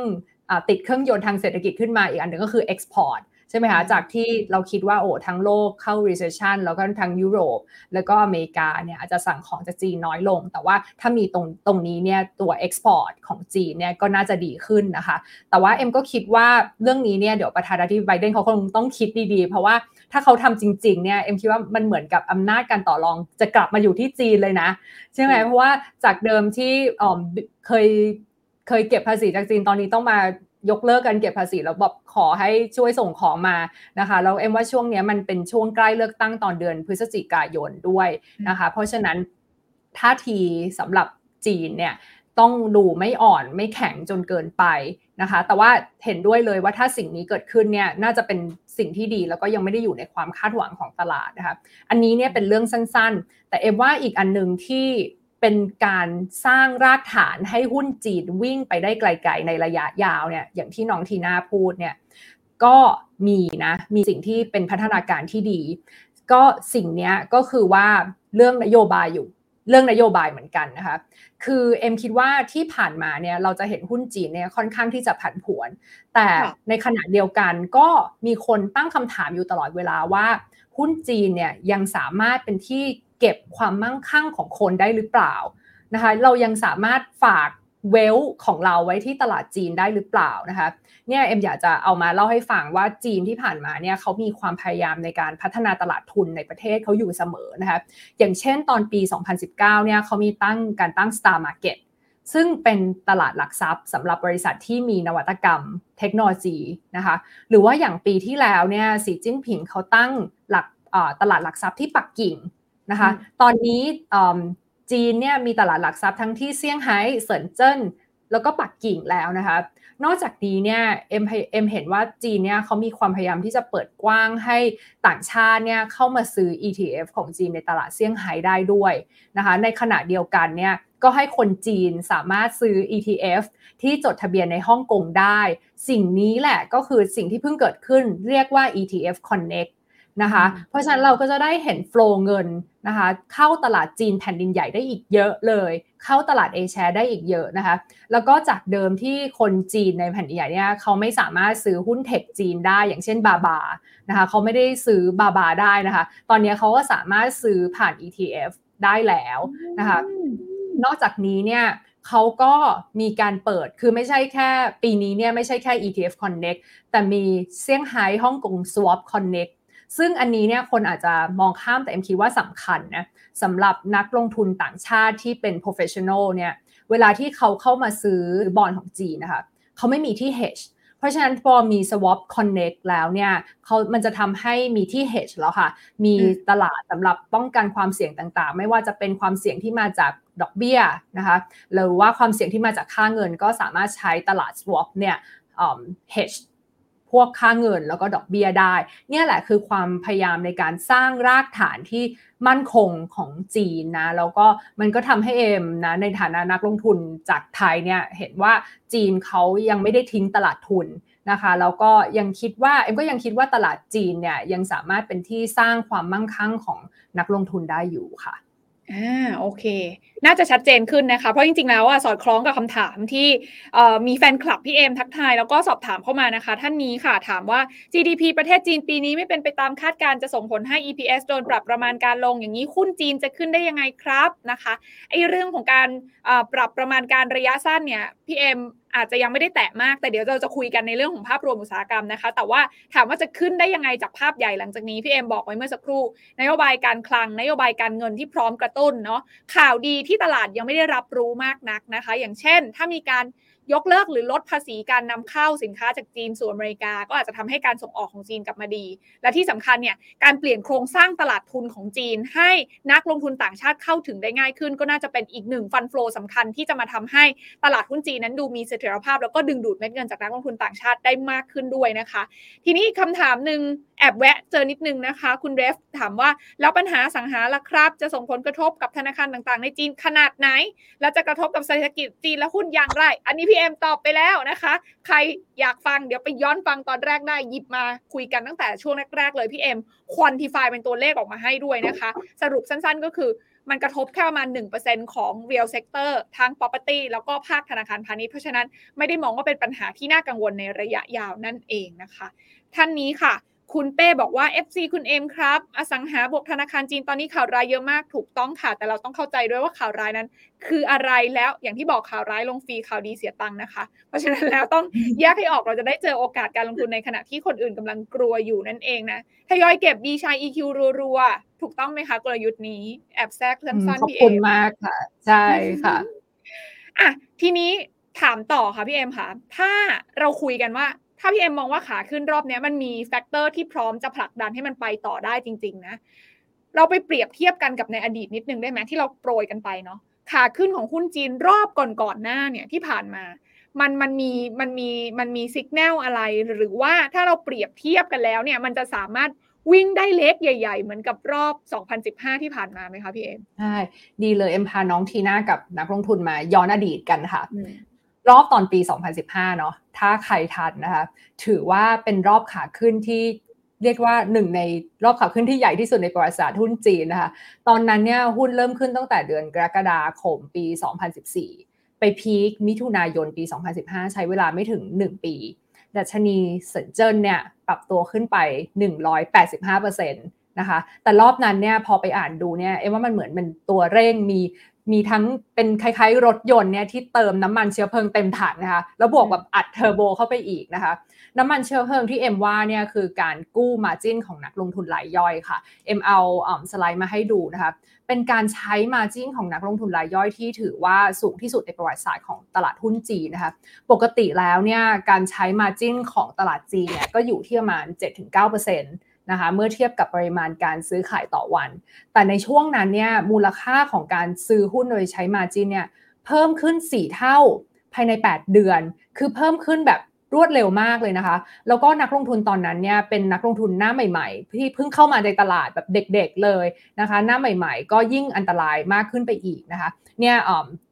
ติดเครื่องยนต์ทางเศรษฐกิจขึ้นมาอีกอันหนึ่งก็คือ export ใช่ไหมคะจากที่เราคิดว่าโอ้ทั้งโลกเข้า recession แล้วก็ทั้งยุโรป แล้วก็อเมริกาเนี่ยอาจจะสั่งของจากจีนน้อยลง แต่ว่าถ้ามีตรงตรงนี้เนี่ยตัว export ของจีนเนี่ยก็น่าจะดีขึ้นนะคะ แต่ว่าเอ็มก็คิดว่าเรื่องนี้เนี่ยเดี๋ยวประธานาธิบดีไบเดนเขาคงต้องคิดดีๆ เพราะว่าถ้าเขาทำจริงๆเนี่ยเอ็มคิดว่ามันเหมือนกับอำนาจการต่อรองจะกลับมาอยู่ที่จีนเลยนะใช่ไหมเพราะว่าจากเดิมที่เคย เคยเก็บภาษีจากจีนตอนนี้ต้องมายกเลิกการเก็บภาษีแล้วบอกขอให้ช่วยส่งของมานะคะแล้วเอ็มว่าช่วงนี้มันเป็นช่วงใกล้เลือกตั้งตอนเดือนพฤศจิกายนด้วยนะคะ เพราะฉะนั้นท่าทีสำหรับจีนเนี่ยต้องดูไม่อ่อนไม่แข็งจนเกินไปนะคะ แต่ว่าเห็นด้วยเลยว่าถ้าสิ่งนี้เกิดขึ้นเนี่ยน่าจะเป็นสิ่งที่ดีแล้วก็ยังไม่ได้อยู่ในความคาดหวังของตลาดนะคะ อันนี้เนี่ยเป็นเรื่องสั้นๆ แต่เอ็มว่าอีกอันหนึ่งที่ เป็นการสร้างรากฐานให้หุ้นจีนวิ่งไปได้ไกล ๆ ในระยะยาวเนี่ยอย่างที่น้องทีน่าพูดเนี่ยก็มีนะมีสิ่งที่เป็นพัฒนาการที่ดี ก็สิ่งนี้ก็คือว่าเรื่องนโยบายอยู่เรื่องนโยบายเหมือนกันนะคะ คือเอ็มคิดว่าที่ผ่านมาเนี่ยเราจะเห็นหุ้นจีนเนี่ยค่อนข้างที่จะผันผวน แต่ในขณะเดียวกันก็มีคนตั้งคำถามอยู่ตลอดเวลาว่า หุ้นจีนเนี่ยยังสามารถเป็นที่ เก็บความมั่งคั่งของคนได้หรือเปล่านะคะเรายังสามารถฝากเวลของเราไว้ที่ตลาดจีนได้หรือเปล่านะคะเนี่ยเอ็มอยากจะเอามาเล่าให้ฟังว่าจีนที่ผ่านมาเนี่ยเขามีความพยายามในการพัฒนาตลาดทุนในประเทศเขาอยู่เสมอนะคะอย่างเช่นตอนปี 2019เนี่ยเขามีตั้งการตั้ง Star Market ซึ่งเป็นตลาดหลักทรัพย์สำหรับบริษัทที่มีนวัตกรรมเทคโนโลยีนะคะหรือว่าอย่างปีที่แล้วเนี่ยสีจิ้นผิงเขาตั้งหลักตลาดหลักทรัพย์ที่ปักกิ่ง นะคะ ตอนนี้จีนเนี่ยมีตลาดหลักทรัพย์ทั้งที่เซี่ยงไฮ้เซินเจิ้นแล้วก็ปักกิ่งแล้วนะคะ นอกจากนี้เนี่ยเอ็มเอ็มเห็นว่าจีนเนี่ยเขามีความพยายามที่จะเปิดกว้างให้ต่างชาติเนี่ยเข้ามาซื้อ ETF ของจีนในตลาดเซี่ยงไฮ้ได้ด้วยนะคะ ในขณะเดียวกันเนี่ยก็ให้คนจีนสามารถซื้อ ETF ที่จดทะเบียนในฮ่องกงได้ สิ่งนี้แหละก็คือสิ่งที่เพิ่งเกิดขึ้นเรียกว่า ETF Connect นะคะ เพราะฉะนั้นเราก็จะได้เห็นโฟล์เงินนะคะเข้าตลาดจีนแผ่นดินใหญ่ได้อีกเยอะเลย เข้าตลาดเอเชียได้อีกเยอะนะคะ แล้วก็จากเดิมที่คนจีนในแผ่นดินใหญ่เนี่ยเขาไม่สามารถซื้อหุ้นเทคจีนได้อย่างเช่นบาบานะคะเขาไม่ได้ซื้อบาบาได้นะคะ ตอนนี้เขาก็สามารถซื้อผ่าน ETF ได้แล้วนะคะนอกจากนี้เนี่ยเขาก็มีการเปิด คือไม่ใช่แค่ปีนี้เนี่ยไม่ใช่แค่ ETF Connect แต่มีเซี่ยงไฮ้ฮ่องกง Swap Connect ซึ่งอันนี้เนี่ยคนอาจจะมองข้ามแต่เอ็มคิดว่าสำคัญนะสำหรับนักลงทุนต่างชาติที่เป็น professional เนี่ยเวลาที่เขาเข้ามาซื้อบอลของจีนนะคะเขาไม่มีที่ hedge เพราะฉะนั้นพอมี swap connect แล้วเนี่ยเขามันจะทำให้มีที่ hedge แล้วค่ะ มีตลาดสำหรับป้องกันความเสี่ยงต่างๆ ไม่ว่าจะเป็นความเสี่ยงที่มาจากดอกเบี้ยนะคะหรือว่าความเสี่ยงที่มาจากค่าเงินก็สามารถใช้ตลาด swap เนี่ย hedge พวกค่าเงินแล้วก็ดอกเบี้ยได้ เนี่ยแหละคือความพยายามในการสร้างรากฐานที่มั่นคงของจีนนะ แล้วก็มันก็ทำให้เอ็มนะในฐานะนักลงทุนจากไทยเนี่ยเห็นว่าจีนเขายังไม่ได้ทิ้งตลาดทุนนะคะแล้วก็ยังคิดว่าเอ็มก็ยังคิดว่าตลาดจีนเนี่ยยังสามารถเป็นที่สร้างความมั่งคั่งของนักลงทุนได้อยู่ค่ะ อ่าโอเค น่าจะชัดเจนขึ้นนะคะ เพราะจริงๆแล้วอะสอดคล้องกับคำถามที่มีแฟนคลับพี่เอมทักทาย แล้วก็สอบถามเข้ามานะคะ ท่านนี้ค่ะถามว่า GDP ประเทศจีนปีนี้ไม่เป็นไปตามคาดการจะส่งผลให้ EPS โดนปรับประมาณการลงอย่างนี้หุ้นจีนจะขึ้นได้ยังไงครับนะคะไอเรื่องของการปรับประมาณการระยะสั้นเนี่ยพี่เอม อาจจะยังไม่ได้แตะมาก แต่เดี๋ยวเราจะคุยกันในเรื่องของภาพรวมอุตสาหกรรมนะคะ แต่ว่าถามว่าจะขึ้นได้ยังไงจากภาพใหญ่หลังจากนี้พี่เอ็มบอกไว้เมื่อสักครู่ นโยบายการคลัง นโยบายการเงินที่พร้อมกระตุ้นเนาะข่าวดีที่ตลาดยังไม่ได้รับรู้มากนักนะคะ อย่างเช่น ถ้ามีการ ยกเลิกหรือลดภาษีการนำเข้าสินค้าจากจีนสู่อเมริกา ก็อาจจะทำให้การส่งออกของจีนกลับมาดี และที่สำคัญเนี่ยการเปลี่ยนโครงสร้างตลาดทุนของจีน ให้นักลงทุนต่างชาติเข้าถึงได้ง่ายขึ้น ก็น่าจะเป็นอีกหนึ่งฟันฟลูสำคัญที่จะมาทำให้ตลาดหุ้นจีนนั้นดูมีเสถียรภาพ แล้วก็ดึงดูดเม็ดเงินจากนักลงทุนต่างชาติได้มากขึ้นด้วยนะคะ ทีนี้คำถามหนึ่งแอบแวะเจอนิดนึงนะคะ คุณเรฟถามว่าแล้วปัญหาสังหาล่ะครับ จะส่งผลกระทบกับธนาคารต่างๆ ในจีนขนาดไหน และจะกระทบกับเศรษฐกิจจีนและหุ้นอย่างไร อันนี้พี่เอ็มตอบไปแล้วนะคะ ใครอยากฟังเดี๋ยวไปย้อนฟังตอนแรกได้หยิบมาคุยกันตั้งแต่ช่วงแรกๆเลยพี่เอ็มควอนติฟายเป็นตัวเลขออกมาให้ด้วยนะคะ สรุปสั้นๆก็คือมันกระทบแค่ประมาณ 1%ของ real sector ทั้ง property แล้วก็ภาคธนาคารพาณิชย์เพราะฉะนั้นไม่ได้มองว่าเป็นปัญหาที่น่ากังวลในระยะยาวนั่นเองนะคะ ท่านนี้ค่ะ คุณเป้บอกว่า FC คุณเอ็มครับ อสังหาบวกธนาคารจีนตอนนี้ข่าวร้ายเยอะมากถูกต้องค่ะ แต่เราต้องเข้าใจด้วยว่าข่าวร้ายนั้น คืออะไรแล้วอย่างที่บอกข่าวร้ายลงฟรีข่าวดีเสียตังค์นะคะ เพราะฉะนั้นแล้วต้องแยกให้ออกเราจะได้เจอโอกาสการลงทุนในขณะที่คนอื่นกำลังกลัวอยู่นั่นเองนะทยอยเก็บ B-CHINE-EQ รัวๆถูกต้องไหมคะกลยุทธ์นี้แอบแทรกสั้นๆพี่เอ็มขอบคุณมากค่ะ ใช่ค่ะอะทีนี้ถามต่อค่ะพี่เอ็มค่ะถ้าเราคุยกันว่า ถ้าพี่เอ็มมองว่าขาขึ้นรอบนี้มันมี factor ที่พร้อมจะผลักดันให้มันไปต่อได้จริง ๆ นะ เราไปเปรียบเทียบกันกับในอดีตนิดนึงได้ไหมที่เราโปรยกันไปเนาะขาขึ้นของหุ้นจีนรอบก่อนๆหน้าเนี่ยที่ผ่านมา มันมันมีมันมีมันมีสัญญาณอะไร หรือว่าถ้าเราเปรียบเทียบกันแล้วเนี่ย มันจะสามารถวิ่งได้เล็กใหญ่ ๆ เหมือนกับรอบ 2015 ที่ผ่านมาไหมคะพี่เอ็มใช่ ดีเลยเอ็มพาน้องทีน่ากับนักลงทุนมาย้อนอดีตกันค่ะ รอบตอนปี 2015 เนาะถ้าใครทันนะคะถือว่าเป็นรอบขาขึ้นที่เรียกว่าหนึ่งในรอบขาขึ้นที่ใหญ่ที่สุดในประวัติศาสตร์หุ้นจีนนะคะตอนนั้นเนี่ยหุ้นเริ่มขึ้นตั้งแต่เดือนกรกฎาคมปี 2014 ไป peak มิถุนายนปี 2015 ใช้เวลาไม่ถึง 1 ปีดัชนีเซินเจิ้นเนี่ยปรับตัวขึ้นไป 185%นะคะแต่รอบนั้นเนี่ยพอไปอ่านดูเนี่ยเอ็มว่ามันเหมือนเป็นตัวเร่งมี มีทั้งเป็นคล้ายๆ รถยนต์เนี่ยที่เติมน้ำมันเชื้อเพลิงเต็มถังนะคะแล้วบวกแบบอัดเทอร์โบเข้าไปอีกนะคะน้ำมันเชื้อเพลิงที่เอ็มว่าเนี่ยคือการกู้มาจิ้นของนักลงทุนรายย่อยค่ะเอ็มเอาสไลด์มาให้ดูนะคะเป็นการใช้มาจิ้นของนักลงทุนรายย่อยที่ถือว่าสูงที่สุดในประวัติศาสตร์ของตลาดหุ้นจีนนะคะปกติแล้วเนี่ยการใช้มาจิ้นของตลาดจีนเนี่ยก็อยู่ที่ประมาณ 7-9% นะคะเมื่อเทียบกับปริมาณการซื้อขายต่อวัน แต่ในช่วงนั้นเนี่ยมูลค่าของการซื้อหุ้นโดยใช้มาจินเนี่ยเพิ่มขึ้น 4 เท่าภายใน 8 เดือน คือเพิ่มขึ้นแบบรวดเร็วมากเลยนะคะ แล้วก็นักลงทุนตอนนั้นเนี่ยเป็นนักลงทุนหน้าใหม่ ๆ ที่เพิ่งเข้ามาในตลาดแบบเด็กๆเลยนะคะ หน้าใหม่ ๆ ก็ยิ่งอันตรายมากขึ้นไปอีกนะคะ เนี่ย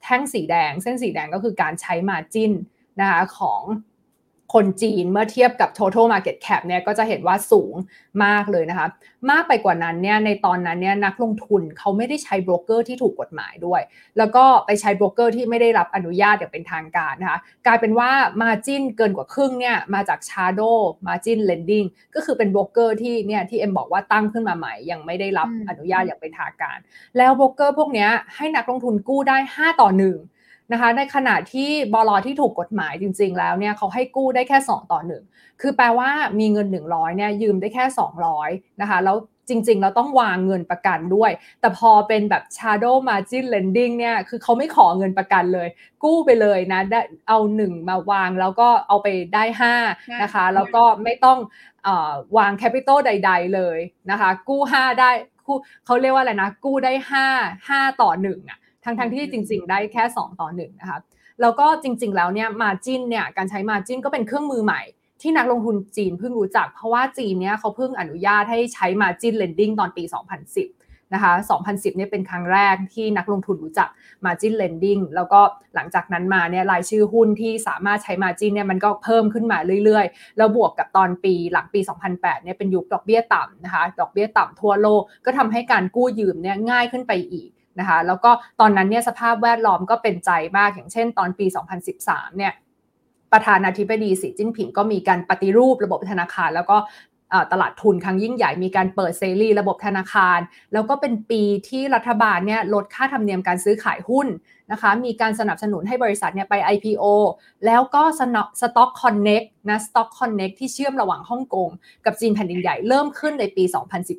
แท่งสีแดงเส้นสีแดงก็คือการใช้มาจินนะคะของ คนจีนเมื่อเทียบกับ total market cap เนี่ยก็จะเห็นว่าสูงมากเลยนะคะ มากไปกว่านั้นเนี่ยในตอนนั้นเนี่ยนักลงทุนเขาไม่ได้ใช้โบรกเกอร์ที่ถูกกฎหมายด้วย แล้วก็ไปใช้โบรกเกอร์ที่ไม่ได้รับอนุญาตอย่างเป็นทางการนะคะกลายเป็นว่า margin เกินกว่าครึ่งเนี่ยมาจาก Shadow Margin Lending ก็คือเป็นโบรกเกอร์ที่เนี่ยที่เอ็มบอกว่าตั้งขึ้นมาใหม่ ยังไม่ได้รับอนุญาตอย่างเป็นทางการ แล้วโบรกเกอร์พวกนี้ให้นักลงทุนกู้ได้ 5 ต่อ 1 นะคะ ในขณะที่บลที่ถูกกฎหมายจริง ๆ แล้วเนี่ยเขาให้กู้ได้แค่ 2 ต่อ 1 คือแปลว่ามีเงิน 100เนี่ยยืมได้แค่ 200นะคะแล้วจริง ๆ เราต้องวางเงินประกันด้วย แต่พอเป็นแบบ shadow margin lending เนี่ย คือเขาไม่ขอเงินประกันเลย กู้ไปเลยนะได้เอา 1 มาวางแล้วก็เอาไปได้ 5 นะคะ แล้วก็ไม่ต้องวาง capital ใด ๆ เลยนะคะ กู้ 5 ได้เขาเรียกว่าอะไรนะ กู้ได้ 5 5 ต่อ1อะ ทั้งทั้งที่จริง ๆ ได้แค่ 2 ต่อ1นะคะแล้วก็จริง ๆ แล้วเนี่ย margin เนี่ยการใช้ margin ก็เป็นเครื่องมือใหม่ที่นักลงทุนจีนเพิ่งรู้จัก เพราะว่าจีนเนี่ยเขาเพิ่งอนุญาตให้ใช้ margin lending ตอนปี 2010 นะคะ 2010เนี่ยเป็นครั้งแรกที่นักลงทุนรู้จัก Margin Lending แล้วก็หลังจากนั้นมาเนี่ยรายชื่อหุ้นที่สามารถใช้ Margin เนี่ยมันก็เพิ่มขึ้นมาเรื่อยๆ แล้วบวกกับตอนปีหลังปี 2008เนี่ยเป็นยุคดอกเบี้ยต่ำนะคะ ดอกเบี้ยต่ำทั่วโลกก็ทำให้การกู้ยืมเนี่ยง่ายขึ้นไปอีก นะคะแล้วก็ตอนนั้นเนี่ยสภาพแวดล้อมก็เป็นใจมากอย่างเช่น ตอนปี 2013 เนี่ยประธานาธิบดีสีจิ้นผิงก็มีการปฏิรูประบบธนาคาร แล้วก็ตลาดทุนครั้งยิ่งใหญ่มีการเปิดเซรีระบบธนาคาร แล้วก็เป็นปีที่รัฐบาลเนี่ยลดค่าธรรมเนียมการซื้อขายหุ้นนะคะมีการสนับสนุนให้บริษัทเนี่ยไป IPO แล้วก็สต็อกคอนเน็กนะสต็อกคอนเน็กที่เชื่อมระหว่างฮ่องกง กับจีนแผ่นดินใหญ่เริ่มขึ้นในปี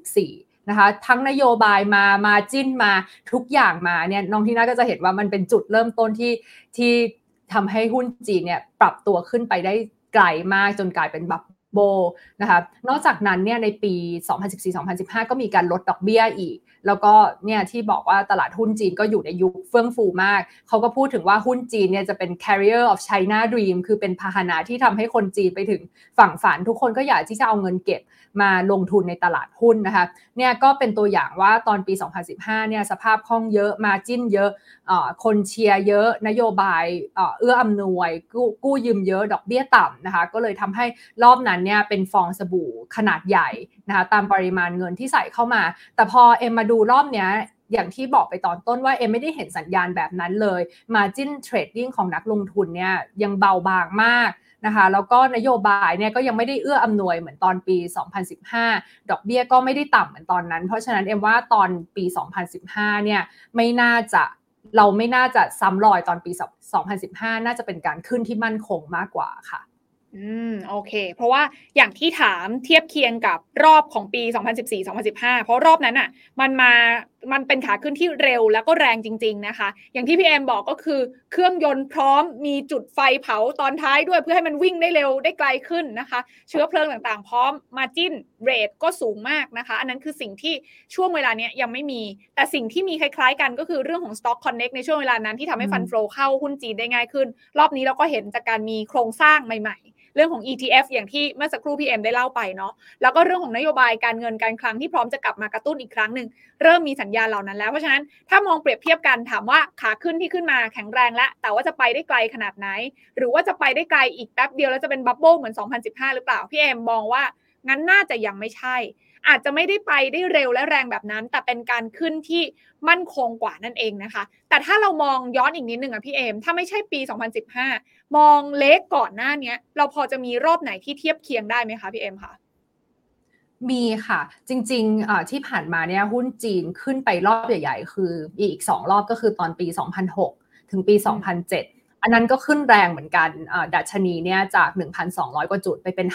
2014 นะคะทั้งนโยบายมามาจิ้นมาทุกอย่างมาเนี่ยน้องที่น่าก็จะเห็นว่ามันเป็นจุดเริ่มต้นที่ที่ทำให้หุ้นจีนเนี่ยปรับตัวขึ้นไปได้ไกลมากจนกลายเป็นบับโบนะคะนอกจากนั้นเนี่ยในปี 2014-2015 ก็มีการลดดอกเบี้ยอีก แล้วก็เนี่ยที่บอกว่าตลาดหุ้นจีนก็อยู่ในยุคเฟื่องฟูมาก เขาก็พูดถึงว่าหุ้นจีนเนี่ยจะเป็น carrier of China dream คือเป็นพาหนะที่ทำให้คนจีนไปถึงฝั่งฝัน ทุกคนก็อยากที่จะเอาเงินเก็บมาลงทุนในตลาดหุ้นนะคะเนี่ยก็เป็นตัวอย่างว่าตอนปี 2015เนี่ยสภาพคล่องเยอะมาจิ้นเยอะคนเชียร์เยอะนโยบายเอื้ออำนวยกู้กู้ยืมเยอะดอกเบี้ยต่ำนะคะก็เลยทำให้รอบนั้นเนี่ยเป็นฟองสบู่ขนาดใหญ่ นะคะตามปริมาณเงินที่ใส่เข้ามา แต่พอเอ็มมาดูรอบเนี้ยอย่างที่บอกไปตอนต้นว่าเอ็มไม่ได้เห็นสัญญาณแบบนั้นเลย Margin Trading ของนักลงทุนเนี่ยยังเบาบางมากนะคะแล้วก็นโยบายเนี่ยก็ยังไม่ได้เอื้ออำนวยเหมือนตอนปี 2015 ดอกเบี้ยก็ไม่ได้ต่ำเหมือนตอนนั้น เพราะฉะนั้นเอ็มว่าตอนปี 2015 เนี่ยไม่น่าจะเราไม่น่าจะซ้ำรอยตอนปี 2015 น่าจะเป็นการขึ้นที่มั่นคงมากกว่าค่ะ อืมโอเค เพราะว่าอย่างที่ถามเทียบเคียงกับรอบของปี 2014-2015 เพราะรอบนั้นอะ มันมามันเป็นขาขึ้นที่เร็วแล้วก็แรงจริง ๆนะคะ อย่างที่พี่แอมบอกก็คือเครื่องยนต์พร้อมมีจุดไฟเผาตอนท้ายด้วยเพื่อให้มันวิ่งได้เร็วได้ไกลขึ้นนะคะ เชื้อเพลิงต่างๆ พร้อมมาจิ้นเรทก็สูงมากนะคะ อันนั้นคือสิ่งที่ช่วงเวลาเนี้ยยังไม่มี แต่สิ่งที่มีคล้ายๆ กันก็คือเรื่องของ Stock Connect ในช่วงเวลานั้นที่ทำให้ฟันโฟลเข้าหุ้นจีนได้ง่ายขึ้น รอบนี้เราก็เห็นจากการมีโครงสร้างใหม่ๆ เรื่องของ ETF อย่างที่เมื่อสักครู่พี่เอ็มได้เล่าไปเนาะแล้วก็เรื่องของนโยบายการเงินการคลังที่พร้อมจะกลับมากระตุ้นอีกครั้งหนึ่งเริ่มมีสัญญาณเหล่านั้นแล้วเพราะฉะนั้นถ้ามองเปรียบเทียบกันถามว่าขาขึ้นที่ขึ้นมาแข็งแรงแล้วแต่ว่าจะไปได้ไกลขนาดไหน หรือว่าจะไปได้ไกลอีกแป๊บเดียวแล้วจะเป็น bubble เหมือน 2015 หรือเปล่าพี่เอ็มมองว่างั้นน่าจะยังไม่ใช่ อาจจะไม่ได้ไปได้เร็วและแรงแบบนั้น แต่เป็นการขึ้นที่มั่นคงกว่านั่นเองนะคะ แต่ถ้าเรามองย้อนอีกนิดหนึ่งอะพี่เอม ถ้าไม่ใช่ปี 2015 มอง leg ก่อนหน้านี้เราพอจะมีรอบไหนที่เทียบเคียงได้ไหมคะพี่เอมคะมีค่ะ จริงๆที่ผ่านมาเนี่ยหุ้นจีนขึ้นไปรอบใหญ่ ๆ คืออีก 2 รอบก็คือตอนปี 2006 ถึงปี 2007อันนั้นก็ขึ้นแรงเหมือนกันดัชนีเนี่ยจาก 1,200 กว่าจุดไปเป็น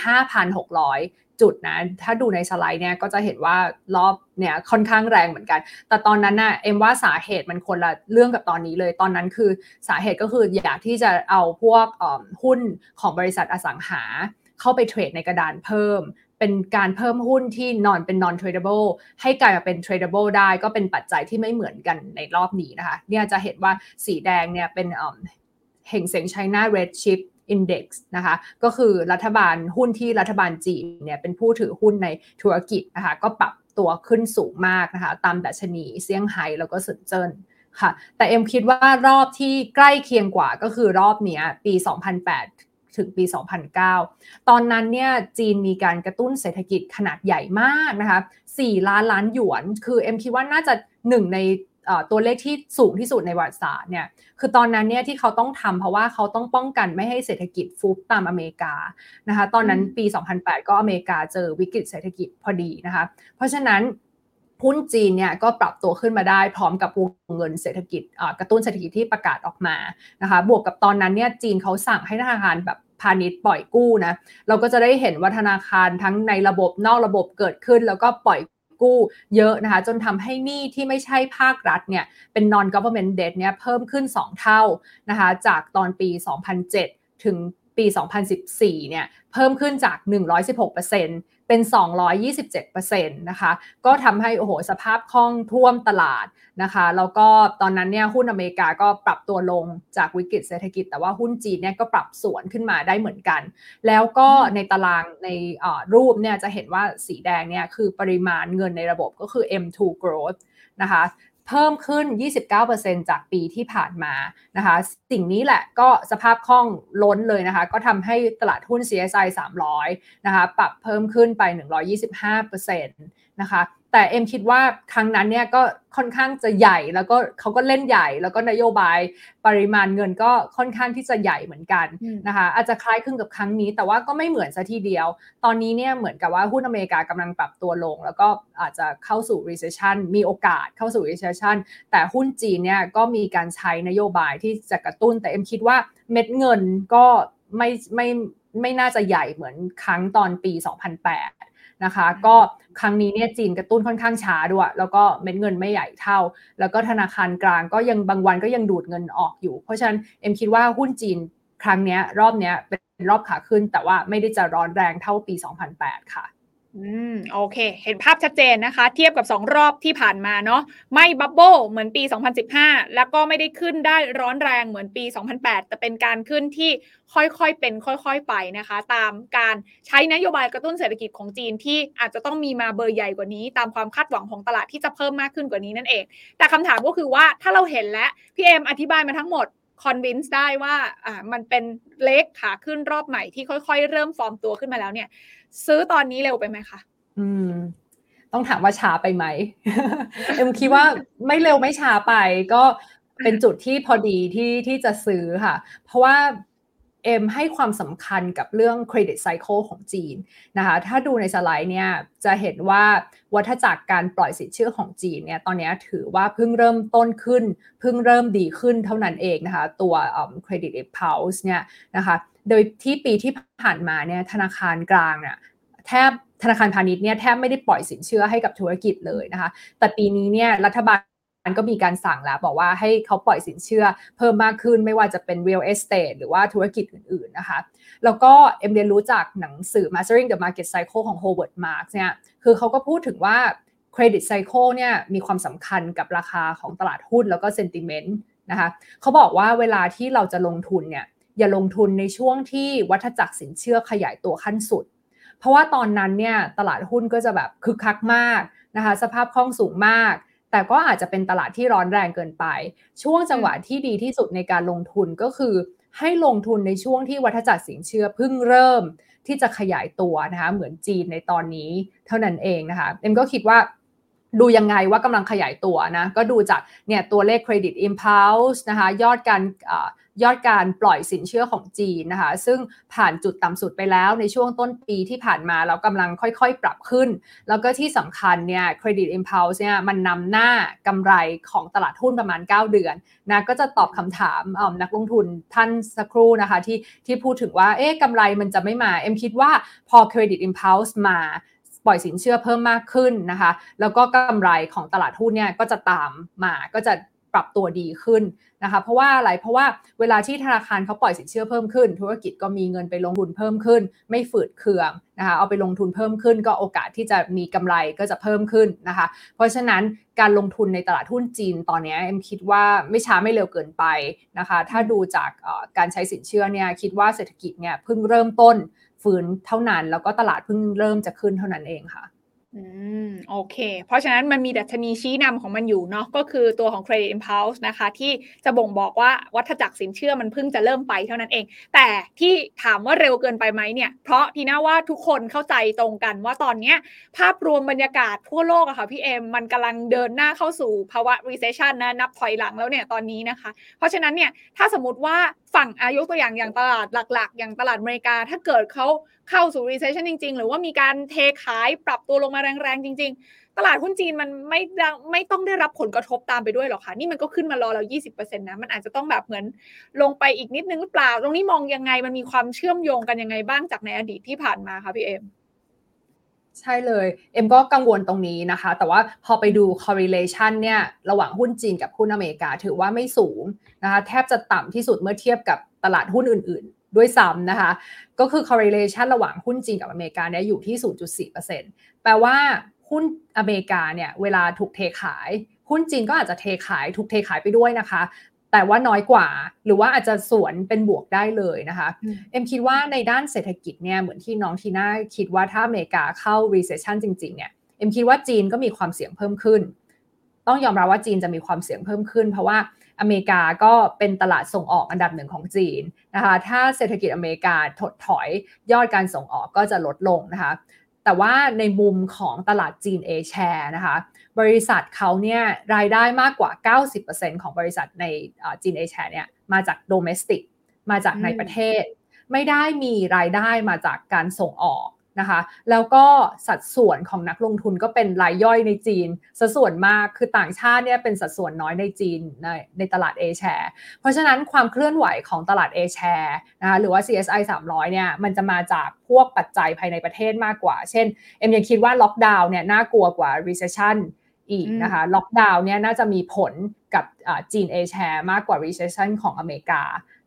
5,600 จุดนะ ถ้าดูในสไลด์เนี่ยก็จะเห็นว่ารอบเนี่ยค่อนข้างแรงเหมือนกัน แต่ตอนนั้นนะ่ะเอ็มว่าสาเหตุมันคนละเรื่องกับตอนนี้เลย ตอนนั้นคือสาเหตุก็คืออยากที่จะเอาพวกหุ้นของบริษัทอสังหา เข้าไปเทรดในกระดานเพิ่มเป็นการเพิ่มหุ้นที่นอนเป็น non tradable ให้กลายมาเป็น tradable ได้ก็เป็นปัจจัยที่ไม่เหมือนกันในรอบนี้นะคะ เนี่ยจะเห็นว่าสีแดงเนี่ยเป็นเห่งเสียง China Red Chip Index นะคะก็คือรัฐบาลหุ้นที่รัฐบาลจีนเนี่ยเป็นผู้ถือหุ้นในธุรกิจนะคะก็ปรับตัวขึ้นสูงมากนะคะตามดัชนีเซี่ยงไฮ้แล้วก็เซินเจิ้นค่ะแต่เอ็มคิดว่ารอบที่ใกล้เคียงกว่าก็คือรอบนี้ปี 2008 ถึงปี 2009 ตอนนั้นเนี่ยจีนมีการกระตุ้นเศรษฐกิจขนาดใหญ่มากนะคะ4ล้านล้านหยวน คือเอ็มคิดว่าน่าจะหนึ่งใน ตัวเลขที่สูงที่สุดในประวัติศาสตร์เนี่ยคือตอนนั้นเนี่ยที่เขาต้องทำเพราะว่าเขาต้องป้องกันไม่ให้เศรษฐกิจฟุบตามอเมริกานะคะตอนนั้นปี 2008 ก็อเมริกาเจอวิกฤตเศรษฐกิจพอดีนะคะเพราะฉะนั้นหุ้นจีนเนี่ยก็ปรับตัวขึ้นมาได้พร้อมกับวงเงินเศรษฐกิจกระตุ้นเศรษฐกิจที่ประกาศออกมานะคะบวกกับตอนนั้นเนี่ยจีนเขาสั่งให้ธนาคารแบบพาณิชย์ปล่อยกู้นะเราก็จะได้เห็นว่าธนาคารทั้งในระบบนอกระบบเกิดขึ้น แล้วก็ปล่อย กู้เยอะนะคะ จนทำให้หนี้ที่ไม่ใช่ภาครัฐเนี่ยเป็น non government debt เนี่ยเพิ่มขึ้น 2 เท่านะคะจากตอนปี 2007 ถึงปี 2014 เนี่ยเพิ่มขึ้นจาก 116%เเป็น 227%นะคะก็ทำให้โอ้โหสภาพคล่องท่วมตลาดนะคะแล้วก็ตอนนั้นเนี่ยหุ้นอเมริกาก็ปรับตัวลงจากวิกฤตเศรษฐกิจ แต่ว่าหุ้นจีนเนี่ยก็ปรับสวนขึ้นมาได้เหมือนกัน แล้วก็ในตารางในรูปเนี่ยจะเห็นว่าสีแดงเนี่ยคือปริมาณเงินในระบบก็คือ M2 growth นะคะ เพิ่มขึ้น 29%จากปีที่ผ่านมานะคะ สิ่งนี้แหละก็สภาพคล่องล้นเลยนะคะ ก็ทำให้ตลาดหุ้น CSI 300 นะคะ ปรับเพิ่มขึ้นไป 125%นะคะ แต่เอ็มคิดว่าครั้งนั้นเนี่ยก็ค่อนข้างจะใหญ่แล้วก็เขาก็เล่นใหญ่ แล้วก็นโยบายปริมาณเงินก็ค่อนข้างที่จะใหญ่เหมือนกันนะคะอาจจะคล้ายคลึงกับครั้งนี้ แต่ว่าก็ไม่เหมือนซะทีเดียว ตอนนี้เนี่ยเหมือนกับว่าหุ้นอเมริกากำลังปรับตัวลง แล้วก็อาจจะเข้าสู่ recession มีโอกาสเข้าสู่ recession แต่หุ้นจีนเนี่ยก็มีการใช้นโยบายที่จะกระตุ้น แต่เอ็มคิดว่าเม็ดเงินก็ไม่ไม่ไม่น่าจะใหญ่เหมือนครั้งตอนปี 2008 นะคะ ก็ครั้งนี้เนี่ยจีนกระตุ้นค่อนข้างช้าด้วย แล้วก็เม็ดเงินไม่ใหญ่เท่า แล้วก็ธนาคารกลางก็ยังบางวันก็ยังดูดเงินออกอยู่ เพราะฉะนั้นเอ็มคิดว่าหุ้นจีนครั้งนี้รอบนี้เป็นรอบขาขึ้น แต่ว่าไม่ได้จะร้อนแรงเท่าปี 2008 ค่ะ อืมโอเค เห็นภาพชัดเจนนะคะ เทียบกับ 2 รอบที่ผ่านมาเนาะไม่ bubble เหมือนปี 2015 แล้วก็ไม่ได้ขึ้นได้ร้อนแรงเหมือนปี 2008 แต่เป็นการขึ้นที่ค่อยๆเป็น ค่อยๆไปนะคะ ตามการใช้นโยบายกระตุ้นเศรษฐกิจของจีนที่อาจจะต้องมีมาเบอร์ใหญ่กว่านี้ ตามความคาดหวังของตลาดที่จะเพิ่มมากขึ้นกว่านี้นั่นเอง แต่คำถามก็คือว่าถ้าเราเห็นแล้วพี่เอ็มอธิบายมาทั้งหมด convince ได้ว่าอ่ามันเป็น leg ขาขึ้นรอบใหม่ที่ค่อย ๆ เริ่มฟอร์มตัวขึ้นมาแล้วเนี่ย ซื้อตอนนี้เร็วไปไหมคะอืม ต้องถามว่าช้าไปไหมเอ็มคิดว่าไม่เร็วไม่ช้าไปก็เป็นจุดที่พอดีที่ที่จะซื้อค่ะ เพราะว่า เอ็มให้ความสำคัญกับเรื่องเครดิตไซเคิลของจีนนะคะ ถ้าดูในสไลด์เนี่ยจะเห็นว่าวัฏจักรการปล่อยสินเชื่อของจีนเนี่ยตอนนี้ถือว่าเพิ่งเริ่มต้นขึ้น เพิ่งเริ่มดีขึ้นเท่านั้นเองนะคะ ตัวเครดิตอิ p u l s e เนี่ยนะคะ โดยที่ปีที่ผ่านมาเนี่ยธนาคารกลางเนี่ยแทบธนาคารพาณิชย์เนี่ยแทบไม่ได้ปล่อยสินเชื่อให้กับธุรกิจเลยนะคะ แต่ปีนี้เนี่ยรัฐบาล ก็มีการสั่งแล้วบอกว่าให้เขาปล่อยสินเชื่อเพิ่มมากขึ้นไม่ว่าจะเป็น real estate หรือว่าธุรกิจอื่นๆนะคะ แล้วก็เอ็มเรียนรู้จากหนังสือ Mastering the Market Cycle ของ Howard Marks เนี่ยคือเขาก็พูดถึงว่าเครดิตไซเคิลเนี่ยมีความสำคัญกับราคาของตลาดหุ้นแล้วก็เซนติเมนต์นะคะเขาบอกว่าเวลาที่เราจะลงทุนเนี่ยอย่าลงทุนในช่วงที่วัฏจักรสินเชื่อขยายตัวขั้นสุด เพราะว่าตอนนั้นเนี่ยตลาดหุ้นก็จะแบบคึกคักมากนะคะ สภาพคล่องสูงมาก แต่ก็อาจจะเป็นตลาดที่ร้อนแรงเกินไป ช่วงจังหวะที่ดีที่สุดในการลงทุนก็คือ ให้ลงทุนในช่วงที่วัฏจักรสินเชื่อเพิ่งเริ่มที่จะขยายตัวนะคะเหมือนจีนในตอนนี้เท่านั้นเองนะคะเอ็มก็คิดว่าดูยังไงว่ากำลังขยายตัวนะ ก็ดูจากเนี่ยตัวเลขเครดิตอิมพัลส์นะคะยอดการ ยอดการปล่อยสินเชื่อของจีนนะคะ ซึ่งผ่านจุดต่ำสุดไปแล้วในช่วงต้นปีที่ผ่านมาแล้วกำลังค่อยๆ ปรับขึ้น แล้วก็ที่สำคัญเนี่ยเครดิตอิมพัลส์เนี่ยมันนำหน้ากำไรของตลาดหุ้นประมาณ 9 เดือนนะก็จะตอบคำถามนักลงทุนท่านสักครู่นะคะที่ที่พูดถึงว่าเอ๊ะกำไรมันจะไม่มา เอ็มคิดว่าพอเครดิตอิมพัลส์มาปล่อยสินเชื่อเพิ่มมากขึ้นนะคะ แล้วก็กำไรของตลาดหุ้นเนี่ยก็จะตามมา ก็จะ ปรับตัวดีขึ้นนะคะเพราะว่าอะไรเพราะว่าเวลาที่ธนาคารเขาปล่อยสินเชื่อเพิ่มขึ้น ธุรกิจก็มีเงินไปลงทุนเพิ่มขึ้น ไม่ฝืดเคืองนะคะเอาไปลงทุนเพิ่มขึ้น ก็โอกาสที่จะมีกำไรก็จะเพิ่มขึ้นนะคะเพราะฉะนั้นการลงทุนในตลาดหุ้นจีนตอนนี้เอ็มคิดว่าไม่ช้าไม่เร็วเกินไปนะคะถ้าดูจากการใช้สินเชื่อเนี่ยคิดว่าเศรษฐกิจเนี่ยเพิ่งเริ่มต้นฟื้นเท่านั้น แล้วก็ตลาดเพิ่งเริ่มจะขึ้นเท่านั้นเองค่ะ อืม โอเค เพราะฉะนั้นมันมีดัชนีชี้นำของมันอยู่เนาะก็คือตัวของ Credit Impulse นะคะ ที่จะบ่งบอกว่าวัฏจักรสินเชื่อมันเพิ่งจะเริ่มไปเท่านั้นเอง แต่ที่ถามว่าเร็วเกินไปไหมเนี่ย เพราะทีน่าว่าทุกคนเข้าใจตรงกันว่าตอนนี้ภาพรวมบรรยากาศทั่วโลกอะค่ะพี่เอ็มมันกำลังเดินหน้าเข้าสู่ภาวะ recession นะนับถอยหลังแล้วเนี่ยตอนนี้นะคะ เพราะฉะนั้นเนี่ยถ้าสมมติว่า ฝั่งอายุตัวอย่างอย่างตลาดหลัก ๆ อย่างตลาดอเมริกา ถ้าเกิดเขาเข้าสู่ recession จริง ๆ หรือว่ามีการเทขายปรับตัวลงมาแรงๆ จริง ๆ ตลาดหุ้นจีนมันไม่ไม่ต้องได้รับผลกระทบตามไปด้วยหรอกค่ะ นี่มันก็ขึ้นมารอเรา 20%นะ มันอาจจะต้องแบบเหมือนลงไปอีกนิดนึงหรือเปล่า ตรงนี้มองยังไงมันมีความเชื่อมโยงกันยังไงบ้างจากในอดีตที่ผ่านมาคะพี่เอ็ม ใช่เลย เอ็มก็กังวลตรงนี้นะคะ แต่ว่าพอไปดู correlation เนี่ยระหว่างหุ้นจีนกับหุ้นอเมริกาถือว่าไม่สูงนะคะแทบจะต่ำที่สุดเมื่อเทียบกับตลาดหุ้นอื่นๆ ด้วยซ้ำนะคะ ก็คือ correlation ระหว่างหุ้นจีนกับอเมริกาเนี่ยอยู่ที่ 0.4%แปลว่าหุ้นอเมริกาเนี่ยเวลาถูกเทขายหุ้นจีนก็อาจจะเทขายถูกเทขายไปด้วยนะคะ แต่ว่าน้อยกว่า หรือว่าอาจจะสวนเป็นบวกได้เลยนะคะเอ็มคิดว่าในด้านเศรษฐกิจเนี่ยเหมือนที่น้องทีน่าคิดว่าถ้าอเมริกาเข้า recession จริงๆเนี่ยเอ็มคิดว่าจีนก็มีความเสี่ยงเพิ่มขึ้น ต้องยอมรับว่าจีนจะมีความเสี่ยงเพิ่มขึ้น เพราะว่าอเมริกาก็เป็นตลาดส่งออกอันดับหนึ่งของจีนนะคะ ถ้าเศรษฐกิจอเมริกาถดถอยยอดการส่งออกก็จะลดลงนะคะ แต่ว่าในมุมของตลาดจีน A share นะคะ บริษัทเขาเนี่ยรายได้มากกว่า 90%ของบริษัทในจีนเอแชร์เนี่ยมาจากโดเมสติกมาจากในประเทศ ไม่ได้มีรายได้มาจากการส่งออกนะคะแล้วก็สัดส่วนของนักลงทุนก็เป็นรายย่อยในจีนสัดส่วนมากคือต่างชาติเนี่ยเป็นสัดส่วนน้อยในจีนในในตลาด A share เพราะฉะนั้นความเคลื่อนไหวของตลาด A share นะคะหรือว่า CSI 300เนี่ยมันจะมาจากพวกปัจจัยภายในประเทศมากกว่า เช่น เอ็มยังคิดว่าล็อกดาวน์เนี่ยน่ากลัวกว่า recession อีกนะคะ ล็อกดาวน์เนี่ยน่าจะมีผลกับจีนเอแชร์มากกว่า recession ของอเมริกา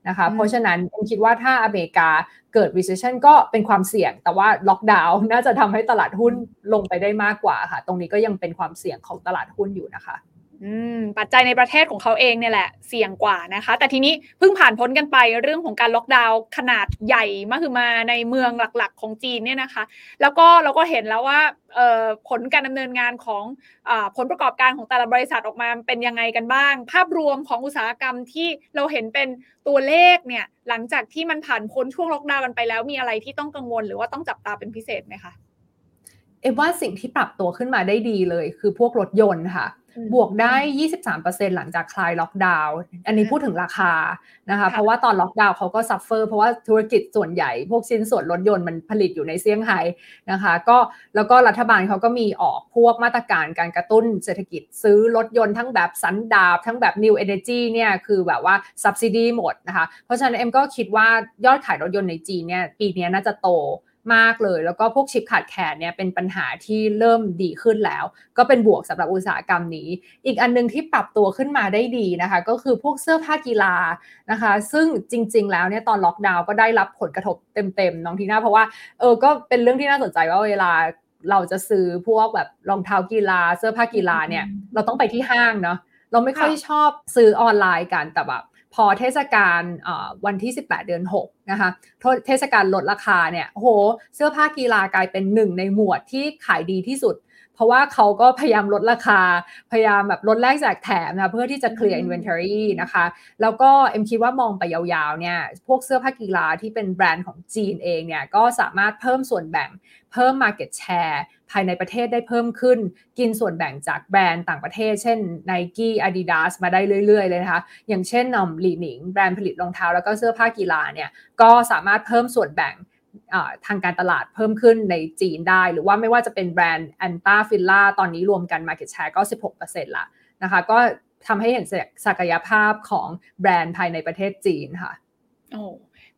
นะคะ เพราะฉะนั้นผมคิดว่าถ้าอเมริกาเกิด recession ก็เป็นความเสี่ยง แต่ว่าล็อกดาวน์น่าจะทำให้ตลาดหุ้นลงไปได้มากกว่าค่ะ ตรงนี้ก็ยังเป็นความเสี่ยงของตลาดหุ้นอยู่นะคะอืม ปัจจัยในประเทศของเขาเองเนี่ยแหละเสี่ยงกว่านะคะ แต่ทีนี้เพิ่งผ่านพ้นกันไปเรื่องของการล็อกดาวน์ขนาดใหญ่มากคือมาในเมืองหลักๆของจีนเนี่ยนะคะ แล้วก็เราก็เห็นแล้วว่าผลการดำเนินงานของอผลประกอบการของแต่ละบริษัทออกมาเป็นยังไงกันบ้าง ภาพรวมของอุตสาหกรรมที่เราเห็นเป็นตัวเลขเนี่ยหลังจากที่มันผ่านพ้นช่วงล็อกดาวน์กันไปแล้วมีอะไรที่ต้องกังวล หรือว่าต้องจับตาเป็นพิเศษไหมคะ เอ็มว่าสิ่งที่ปรับตัวขึ้นมาได้ดีเลย คือพวกรถยนต์ค่ะ บวกได้ 23%หลังจากคลายล็อกดาวน์อันนี้พูดถึงราคานะคะ เพราะว่าตอนล็อกดาวน์เขาก็ suffer เพราะว่าธุรกิจส่วนใหญ่ พวกชิ้นส่วนรถยนต์มันผลิตอยู่ในเซี่ยงไฮ้นะคะ ก็แล้วก็รัฐบาลเขาก็มีออกพวกมาตรการการกระตุ้นเศรษฐกิจซื้อรถยนต์ทั้งแบบสันดาป ทั้งแบบ New Energy เนี่ยคือแบบว่า subsidy หมดนะคะ เพราะฉะนั้นเอ็มก็คิดว่ายอดขายรถยนต์ในจีนเนี่ยปีนี้น่าจะโต มากเลย แล้วก็พวกชิปขาดแคลนเนี่ยเป็นปัญหาที่เริ่มดีขึ้นแล้ว ก็เป็นบวกสำหรับอุตสาหกรรมนี้ อีกอันนึงที่ปรับตัวขึ้นมาได้ดีนะคะ ก็คือพวกเสื้อผ้ากีฬานะคะ ซึ่งจริง ๆ แล้วเนี่ยตอนล็อกดาวน์ก็ได้รับผลกระทบเต็มๆน้องทีน่าเพราะว่าเออก็เป็นเรื่องที่น่าสนใจว่าเวลาเราจะซื้อพวกแบบรองเท้ากีฬา เสื้อผ้ากีฬาเนี่ย เราต้องไปที่ห้างเนาะเราไม่ค่อยชอบซื้อออนไลน์กันแต่แบบ พอเทศกาลวันที่ 18 เดือน 6 นะคะเทศกาลลดราคาเนี่ยโหเสื้อผ้ากีฬากลายเป็นหนึ่งในหมวดที่ขายดีที่สุด เพราะว่าเขาก็พยายามลดราคา พยายามแบบลดแลกแจกแถมนะเพื่อที่จะเคลียร์ inventory นะคะ แล้วก็เอ็มคิดว่ามองไปยาวๆเนี่ยพวกเสื้อผ้ากีฬาที่เป็นแบรนด์ของจีนเองเนี่ยก็สามารถเพิ่มส่วนแบ่งเพิ่ม market share ภายในประเทศได้เพิ่มขึ้น กินส่วนแบ่งจากแบรนด์ต่างประเทศ เช่น Nike Adidas มาได้เรื่อยๆ เลยนะคะ อย่างเช่นนอมหลีหนิง แบรนด์ผลิตรองเท้าแล้วก็เสื้อผ้ากีฬาเนี่ยก็สามารถเพิ่มส่วนแบ่ง ทางการตลาดเพิ่มขึ้นในจีนได้ หรือว่าไม่ว่าจะเป็นแบรนด์ Anta Fila ตอนนี้รวมกัน Market Share ก็ 16%ละนะคะก็ทำให้เห็นศักยภาพของแบรนด์ภายในประเทศจีนค่ะ โอ้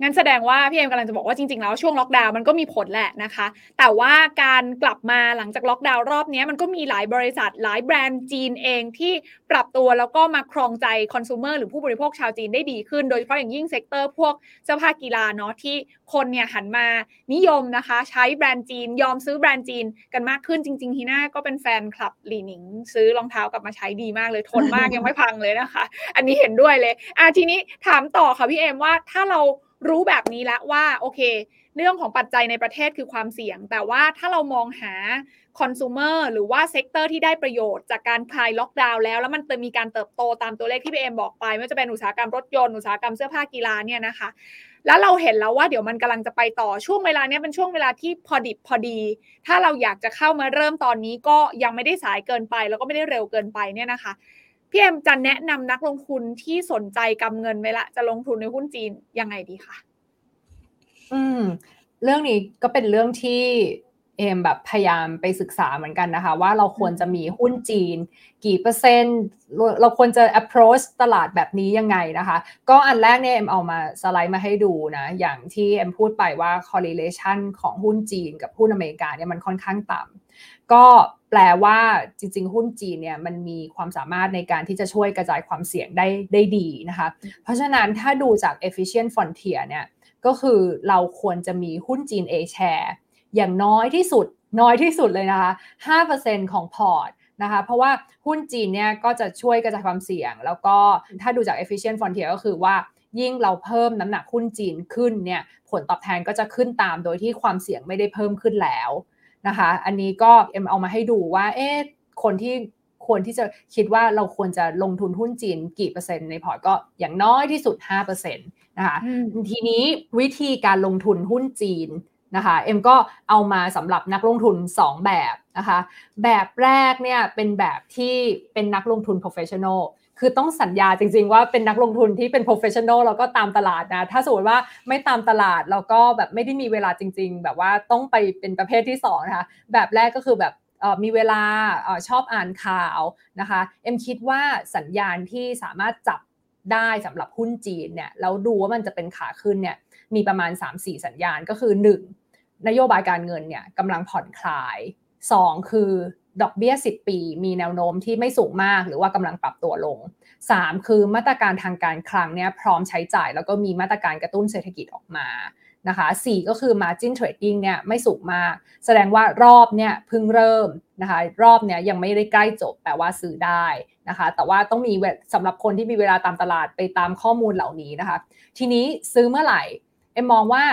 งั้นแสดงว่าพี่เอ็มกำลังจะบอกว่าจริงๆแล้วช่วงล็อกดาวน์มันก็มีผลแหละนะคะ แต่ว่าการกลับมาหลังจากล็อกดาวน์รอบนี้มันก็มีหลายบริษัทหลายแบรนด์จีนเองที่ปรับตัวแล้วก็มาครองใจคอน sumer หรือผู้บริโภคชาวจีนได้ดีขึ้น โดยเฉพาะอย่างยิ่ง sector พวกเสื้อผ้ากีฬาเนาะที่คนเนี่ยหันมานิยมนะคะ ใช้แบรนด์จีนยอมซื้อแบรนด์จีนกันมากขึ้นจริงๆฮีน่าก็เป็นแฟนคลับหลีหนิง ซื้อรองเท้ากลับมาใช้ดีมากเลยทนมากยังไม่พังเลยนะคะ อันนี้เห็นด้วยเลยอะทีนี้ถามต่อค่ะพี่เอ็มว่าถ้าเรา รู้แบบนี้แล้วว่าโอเค เรื่องของปัจจัยในประเทศคือความเสี่ยง แต่ว่าถ้าเรามองหาคอน sumer หรือว่า sector ที่ได้ประโยชน์จากการคลายล็อกดาวน์แล้ว แล้วมันจะมีการเติบโตตามตัวเลขที่พี่เอ็มบอกไปไม่ว่าจะเป็นอุตสาหกรรมรถยนต์อุตสาหกรรมเสื้อผ้ากีฬาเนี่ยนะคะ แล้วเราเห็นแล้วว่าเดี๋ยวมันกำลังจะไปต่อช่วงเวลาเนี้ยเป็นช่วงเวลาที่พอดิบพอดี ถ้าเราอยากจะเข้ามาเริ่มตอนนี้ก็ยังไม่ได้สายเกินไป แล้วก็ไม่ได้เร็วเกินไปเนี่ยนะคะ พี่เอ็มจะแนะนำนักลงทุนที่สนใจกำเงินไว้ละ จะลงทุนในหุ้นจีนยังไงดีคะอืม เรื่องนี้ก็เป็นเรื่องที่เอมแบบพยายามไปศึกษาเหมือนกันนะคะ ว่าเราควรจะมีหุ้นจีน กี่เปอร์เซ็นต์ เราควรจะ approach ตลาดแบบนี้ยังไงนะคะ ก็อันแรกเนี่ยเอ็มเอามาสไลด์มาให้ดูนะ อย่างที่เอ็มพูดไปว่า correlation ของหุ้นจีนกับหุ้นอเมริกาเนี่ยมันค่อนข้างต่ำก็ แปลว่าจริง ๆ หุ้นจีนเนี่ยมันมีความสามารถในการที่จะช่วยกระจายความเสี่ยงได้ได้ดีนะคะ เพราะฉะนั้นถ้าดูจาก efficient frontier เนี่ยก็คือเราควรจะมีหุ้นจีน A share อย่างน้อยที่สุดน้อยที่สุดเลยนะคะ 5%ของพอร์ตนะคะ เพราะว่าหุ้นจีนเนี่ยก็จะช่วยกระจายความเสี่ยง แล้วก็ถ้าดูจาก efficient frontier ก็คือว่ายิ่งเราเพิ่มน้ำหนักหุ้นจีนขึ้นเนี่ยผลตอบแทนก็จะขึ้นตามโดยที่ความเสี่ยงไม่ได้เพิ่มขึ้นแล้ว นะคะ อันนี้ก็เอ็มเอามาให้ดูว่า เอ๊ะ คนที่ควรที่จะคิดว่าเราควรจะลงทุนหุ้นจีนกี่เปอร์เซ็นต์ในพอร์ตก็อย่างน้อยที่สุด 5%นะคะทีนี้วิธีการลงทุนหุ้นจีนนะคะเอ็มก็เอามาสำหรับนักลงทุน 2 แบบนะคะแบบแรกเนี่ยเป็นแบบที่เป็นนักลงทุน professional คือต้องสัญญาจริง ๆ ว่าเป็นนักลงทุนที่เป็น professional แล้วก็ตามตลาดนะ ถ้าสมมติว่าไม่ตามตลาดแล้วก็แบบไม่ได้มีเวลาจริง ๆ แบบว่าต้องไปเป็นประเภทที่2นะคะแบบแรกก็คือแบบมีเวลาชอบอ่านข่าวนะคะเอ็มคิดว่าสัญญาณที่สามารถจับได้สำหรับหุ้นจีนเนี่ยแล้วดูว่ามันจะเป็นขาขึ้นเนี่ยมีประมาณ 3-4 สัญญาณก็คือ 1. นโยบายการเงินเนี่ยกำลังผ่อนคลาย 2. คือ ดอกเบี้ย 10 ปีมีแนวโน้มที่ไม่สูงมาก หรือว่ากำลังปรับตัวลง 3. คือมาตรการทางการคลังเนี่ยพร้อมใช้จ่าย แล้วก็มีมาตรการกระตุ้นเศรษฐกิจออกมานะคะ4ก็คือ margin trading เนี่ยไม่สูงมาก แสดงว่ารอบเนี่ยเพิ่งเริ่มนะคะรอบเนี่ยยังไม่ได้ใกล้จบแต่ว่าซื้อได้นะคะแต่ว่าต้องมีสำหรับคนที่มีเวลาตามตลาดไปตามข้อมูลเหล่านี้นะคะทีนี้ซื้อเมื่อไหร่เอ็มมองว่า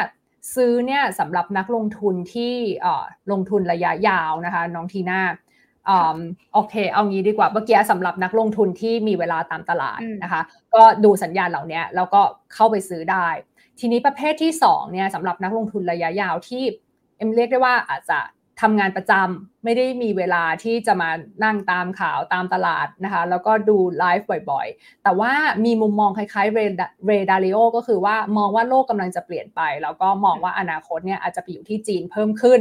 ซื้อเนี่ยสำหรับนักลงทุนที่ลงทุนระยะยาวนะคะน้องทีน่า โอเค เอางี้ดีกว่าเมื่อกี้สำหรับนักลงทุนที่มีเวลาตามตลาดนะคะ ก็ดูสัญญาณเหล่านี้แล้วก็เข้าไปซื้อได้ ทีนี้ประเภทที่2เนี่ยสำหรับนักลงทุนระยะยาวที่เอ็มเรียกได้ว่าอาจจะ ทำงานประจำไม่ได้มีเวลาที่จะมานั่งตามข่าวตามตลาดนะคะแล้วก็ดูไลฟ์บ่อยๆ แต่ว่ามีมุมมองคล้ายๆเรดาริโอก็คือว่ามองว่าโลกกำลังจะเปลี่ยนไป แล้วก็มองว่าอนาคตเนี่ยอาจจะไปอยู่ที่จีนเพิ่มขึ้น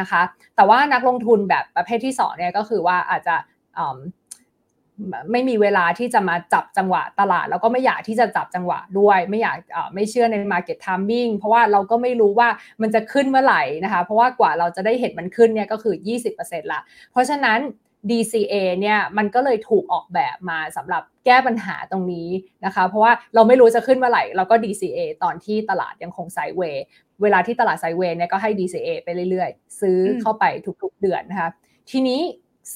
นะคะ แต่ว่านักลงทุนแบบประเภทที่2เนี่ยก็คือว่าอาจจะ ไม่มีเวลาที่จะมาจับจังหวะตลาด แล้วก็ไม่อยากที่จะจับจังหวะด้วย ไม่อยากไม่เชื่อใน Market Timing เพราะว่าเราก็ไม่รู้ว่ามันจะขึ้นเมื่อไหร่นะคะเพราะว่ากว่าเราจะได้เห็นมันขึ้นเนี่ยก็คือ 20%ละเพราะฉะนั้น DCA เนี่ยมันก็เลยถูกออกแบบมาสำหรับแก้ปัญหาตรงนี้นะคะ เพราะว่าเราไม่รู้จะขึ้นเมื่อไหร่เราก็ DCA ตอนที่ตลาดยังคงไซด์เวย์เวลาที่ตลาดไซด์เวย์เนี่ยก็ให้ DCA ไปเรื่อยๆ ซื้อเข้าไปทุกๆเดือนนะคะทีนี้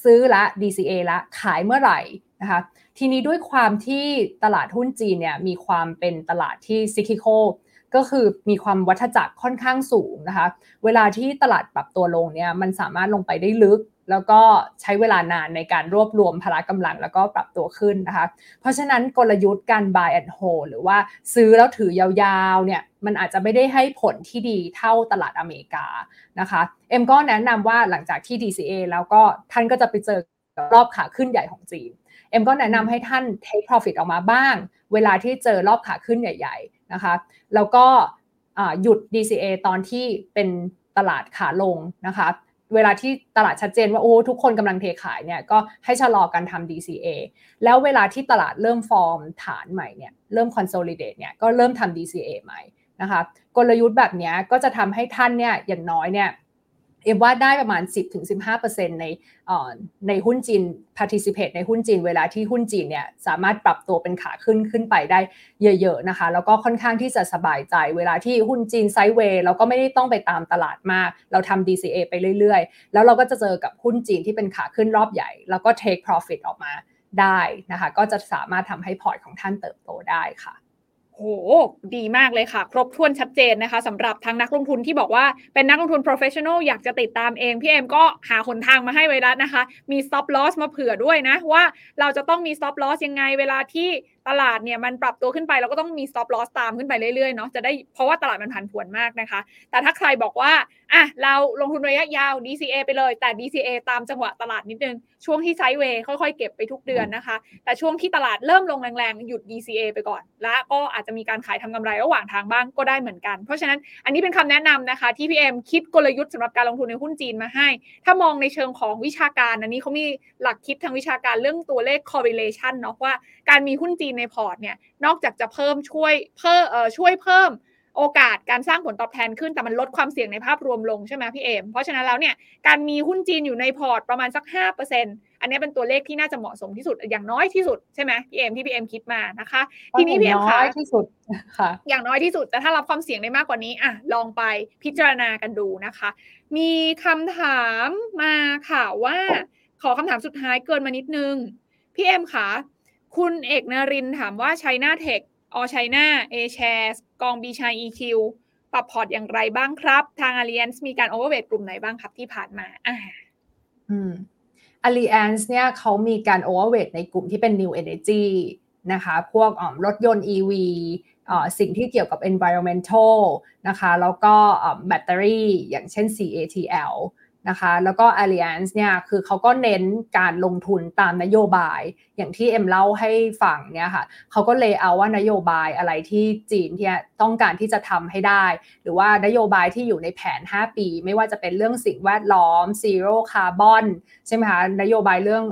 ซื้อละ DCA ละขายเมื่อไหร่นะคะทีนี้ด้วยความที่ตลาดหุ้นจีนเนี่ยมีความเป็นตลาดที่ซิคิโคก็คือมีความวัฏจักรค่อนข้างสูงนะคะ เวลาที่ตลาดปรับตัวลงเนี่ยมันสามารถลงไปได้ลึก แล้วก็ใช้เวลานานในการรวบรวมพละกำลังแล้วก็ปรับตัวขึ้นนะคะ เพราะฉะนั้นกลยุทธ์การ buy and hold หรือว่าซื้อแล้วถือยาวๆเนี่ยมันอาจจะไม่ได้ให้ผลที่ดีเท่าตลาดอเมริกานะคะ เอ็มก็แนะนำว่าหลังจากที่ DCA แล้วก็ท่านก็จะไปเจอรอบขาขึ้นใหญ่ของจีน เอ็มก็แนะนำให้ท่าน take profit ออกมาบ้าง เวลาที่เจอรอบขาขึ้นใหญ่ ๆนะคะ แล้วก็หยุด DCA ตอนที่เป็นตลาดขาลงนะคะ เวลาที่ตลาดชัดเจนว่าโอ้ทุกคนกำลังเทขายเนี่ยก็ให้ชะลอการทำ DCA แล้วเวลาที่ตลาดเริ่มฟอร์มฐานใหม่เนี่ยเริ่ม consolidate เนี่ยก็เริ่มทำ DCA ใหม่นะคะกลยุทธ์แบบนี้ก็จะทำให้ท่านเนี่ยอย่างน้อยเนี่ย เอ็มว่าได้ประมาณ 10-15%ในในหุ้นจีน participate ในหุ้นจีน เวลาที่หุ้นจีนเนี่ยสามารถปรับตัวเป็นขาขึ้นขึ้นไปได้เยอะๆนะคะ แล้วก็ค่อนข้างที่จะสบายใจ เวลาที่หุ้นจีนไซด์เวย์เราก็ไม่ได้ต้องไปตามตลาดมาก เราทำ DCA ไปเรื่อยๆ แล้วเราก็จะเจอกับหุ้นจีนที่เป็นขาขึ้นรอบใหญ่ แล้วก็ take profit ออกมาได้นะคะ ก็จะสามารถทำให้พอร์ตของท่านเติบโตได้ค่ะ หดีมากเลยค่ะ ครบถ้วนชัดเจนนะคะสำหรับทางนักลงทุนที่บอกว่าเป็นนักลงทุน professional อยากจะติดตามเอง พี่เอ็มก็หาหนทางมาให้ไว้แล้วนะคะ มี stop loss มาเผื่อด้วยนะ ว่าเราจะต้องมี stop loss ยังไงเวลาที่ ตลาดเนี่ยมันปรับตัวขึ้นไปเราก็ต้องมี stop loss ตามขึ้นไปเรื่อยๆเนาะจะได้เพราะว่าตลาดมันผันผวนมากนะคะ แต่ถ้าใครบอกว่าอะเราลงทุนระยะยาว DCA ไปเลย แต่ DCA ตามจังหวะตลาดนิดนึง ช่วงที่ไซด์เวย์ค่อยๆ เก็บไปทุกเดือนนะคะ แต่ช่วงที่ตลาดเริ่มลงแรงๆ หยุด DCA ไปก่อน แล้วก็อาจจะมีการขายทำกำไรระหว่างทางบ้างก็ได้เหมือนกัน เพราะฉะนั้นอันนี้เป็นคำแนะนำนะคะ ที่พี่เอ็มคิดกลยุทธ์สำหรับการลงทุนในหุ้นจีนมาให้ ถ้ามองในเชิงของวิชาการอันนี้เขามีหลักคิดทางวิชาการเรื่องตัวเลข correlation เนาะว่าการมีหุ้นจีนในพอร์ตเนี่ยนอกจากจะเพิ่มช่วยเพิ่มเอ่อช่วยเพิ่มโอกาสการสร้างผลตอบแทนขึ้น แต่มันลดความเสี่ยงในภาพรวมลงใช่ไหมพี่เอมเพราะฉะนั้นแล้วเนี่ยการมีหุ้นจีนอยู่ในพอร์ตประมาณสัก 5%อันนี้เป็นตัวเลขที่น่าจะเหมาะสมที่สุดอย่างน้อยที่สุดใช่ไหมพี่เอมที่พี่เอมคิดมานะคะ ทีนี้พี่เอมค่ะที่สุดค่ะ อย่างน้อยที่สุดแต่ถ้ารับความเสี่ยงได้มากกว่านี้อะลองไปพิจารณากันดูนะคะ มีคำถามมาค่ะว่า ขอคำถามสุดท้ายเกินมานิดนึงพี่เอมค่ะ คุณเอกนรินถามว่า China Tech หรือ China A-Share กอง B-CHINE-EQปรับพอร์ตอย่างไรบ้างครับ ทาง Alliance มีการ overweight กลุ่มไหนบ้างครับที่ผ่านมาอ่าอืม Alliance เนี่ยเขามีการ overweight ในกลุ่มที่เป็น New Energy นะคะพวกรถยนต์ EV สิ่งที่เกี่ยวกับ environmental นะคะ แล้วก็แบตเตอรี่อย่างเช่น CATL นะคะแล้วก็ Alliance เนี่ยคือเขาก็เน้นการลงทุนตามนโยบาย อย่างที่เอ็มเล่าให้ฟังเนี่ยค่ะเขาก็เลยเอาว่านโยบายอะไรที่จีนเนี่ยต้องการที่จะทำให้ได้ หรือว่านโยบายที่อยู่ในแผน 5 ปี ไม่ว่าจะเป็นเรื่องสิ่งแวดล้อม zero carbon ใช่ไหมคะนโยบายเรื่อง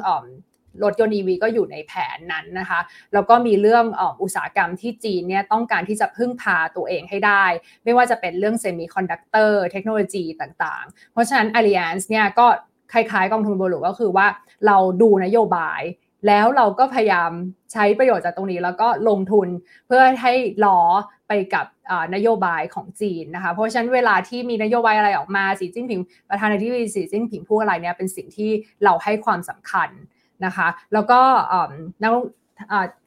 รถยนต์ EV ก็อยู่ในแผนนั้นนะคะ แล้วก็มีเรื่องอุตสาหกรรมที่จีนเนี่ยต้องการที่จะพึ่งพาตัวเองให้ได้ ไม่ว่าจะเป็นเรื่องเซมิคอนดักเตอร์เทคโนโลยีต่างๆ เพราะฉะนั้น Alliance เนี่ยก็คล้ายๆ กองทุนบัวหลวงก็คือว่าเราดูนโยบาย แล้วเราก็พยายามใช้ประโยชน์จากตรงนี้ แล้วก็ลงทุนเพื่อให้ล้อไปกับนโยบายของจีนนะคะ เพราะฉะนั้นเวลาที่มีนโยบายอะไรออกมาสีจิ้นผิงประธานาธิบดีสีจิ้นผิงพูดอะไรเนี่ยเป็นสิ่งที่เราให้ความสำคัญ นะคะ แล้วก็นัก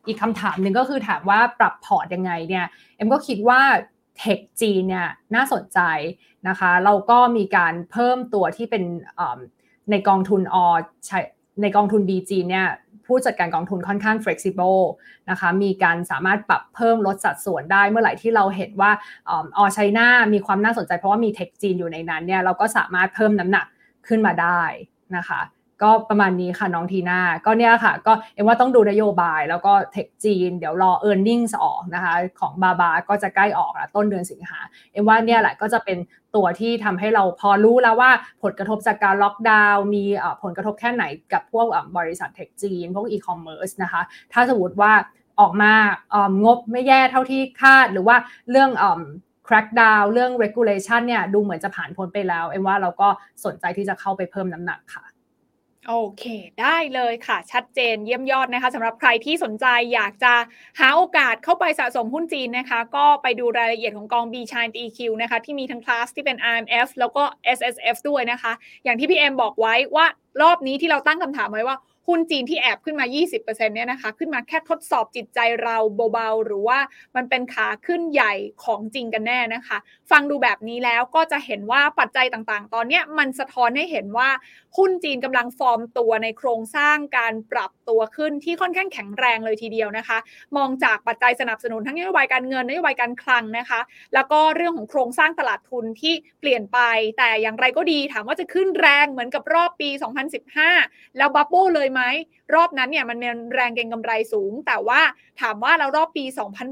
อีกคำถามหนึ่งก็คือถามว่าปรับพอร์ตยังไงเนี่ยเอ็มก็คิดว่าเทคจีนเนี่ยน่าสนใจนะคะเราก็มีการเพิ่มตัวที่เป็นในกองทุนอใช้ในกองทุน BG เนี่ยผู้จัดการกองทุนค่อนข้าง flexible นะคะมีการสามารถปรับเพิ่มลดสัดส่วนได้เมื่อไหร่ที่เราเห็นว่าออไชน่ามีความน่าสนใจเพราะว่ามีเทคจีนอยู่ในนั้นเนี่ยเราก็สามารถเพิ่มน้ำหนักขึ้นมาได้นะคะ ก็ประมาณนี้ค่ะน้องทีน่าก็เนี่ยค่ะ ก็เอ็มว่าต้องดูนโยบายแล้วก็เทคจีน เดี๋ยวรอ e a r n i n g ออกนะคะ ของบาบาก็จะใกล้ออกล้วต้นเดือนสิงหาเอ็มว่าเนี่ยแหละก็จะเป็นตัวที่ทำให้เราพอรู้แล้วว่าผลกระทบจากการล็อกดาวน์มีผลกระทบแค่ไหนกับพวกบริษัท tech จีน พวกอีคอมเมิร์ซนะคะ ถ้าสมมติว่าออกมางบไม่แย่เท่าที่คาดหรือว่าเรื่อง crackdown เรื่อง regulation เนี่ยดูเหมือนจะผ่านพ้นไปแล้วเอ็มว่าเราก็สนใจที่จะเข้าไปเพิ่มน้ำหนักค่ะ โอเค ได้เลยค่ะ ชัดเจนเยี่ยมยอดนะคะสำหรับใครที่สนใจอยากจะหาโอกาสเข้าไปสะสมหุ้นจีนนะคะ ก็ไปดูรายละเอียดของกอง B China EQ นะคะ ที่มีทั้งคลาสที่เป็น RMF แล้วก็ SSF ด้วยนะคะ อย่างที่พี่เอ็มบอกไว้ว่ารอบนี้ที่เราตั้งคำถามไว้ว่า หุ้นจีนที่แอบขึ้นมา 20%เนี่ยนะคะ ขึ้นมาแค่ทดสอบจิตใจเราเบาๆ หรือว่ามันเป็นขาขึ้นใหญ่ของจริงกันแน่นะคะ ฟังดูแบบนี้แล้วก็จะเห็นว่าปัจจัยต่างๆ ตอนเนี้ยมันสะท้อนให้เห็นว่า หุ้นจีนกำลังฟอร์มตัวในโครงสร้างการปรับตัวขึ้นที่ค่อนข้างแข็งแรงเลยทีเดียวนะคะ มองจากปัจจัยสนับสนุนทั้งนโยบายการเงินนโยบายการคลังนะคะ แล้วก็เรื่องของโครงสร้างตลาดทุนที่เปลี่ยนไป แต่อย่างไรก็ดีถามว่าจะขึ้นแรงเหมือนกับรอบปี 2015 แล้ว bubble เลยไหม รอบนั้นเนี่ยมันเป็นแรงเก็งกำไรสูง แต่ว่าถามว่าแล้วรอบปี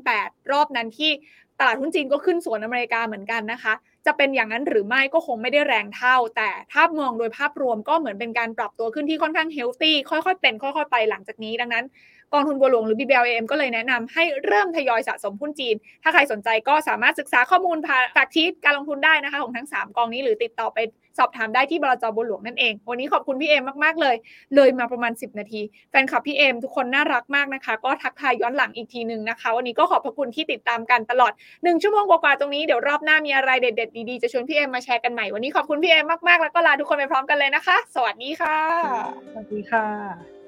2008 รอบนั้นที่ตลาดหุ้นจีนก็ขึ้นสวนอเมริกาเหมือนกันนะคะ จะเป็นอย่างนั้นหรือไม่ก็คงไม่ได้แรงเท่า แต่ถ้ามองโดยภาพรวมก็เหมือนเป็นการปรับตัวขึ้นที่ค่อนข้าง healthy ค่อยๆ เป็น ค่อยๆ ไปหลังจากนี้ดังนั้นกองทุนบัวหลวงหรือ BBLM ก็เลยแนะนำให้เริ่มทยอยสะสมหุ้นจีน ถ้าใครสนใจก็สามารถศึกษาข้อมูลผ่านจากชีตการลงทุนได้นะคะของทั้ง 3 กองนี้หรือติดต่อไป สอบถามได้ที่บลจบัวหลวงนั่นเอง วันนี้ขอบคุณพี่เอมมาก ๆ เลย เลยมาประมาณ 10 นาที แฟนคลับพี่เอมทุกคนน่ารักมากนะคะ ก็ทักทายย้อนหลังอีกทีหนึ่งนะคะ วันนี้ก็ขอบพระคุณที่ติดตามกันตลอด 1 ชั่วโมงกว่าๆตรงนี้ เดี๋ยวรอบหน้ามีอะไรเด็ดๆดีๆจะชวนพี่เอมมาแชร์กันใหม่ วันนี้ขอบคุณพี่เอมมากๆ แล้วก็ลาทุกคนไปพร้อมกันเลยนะคะ สวัสดีค่ะ สวัสดีค่ะ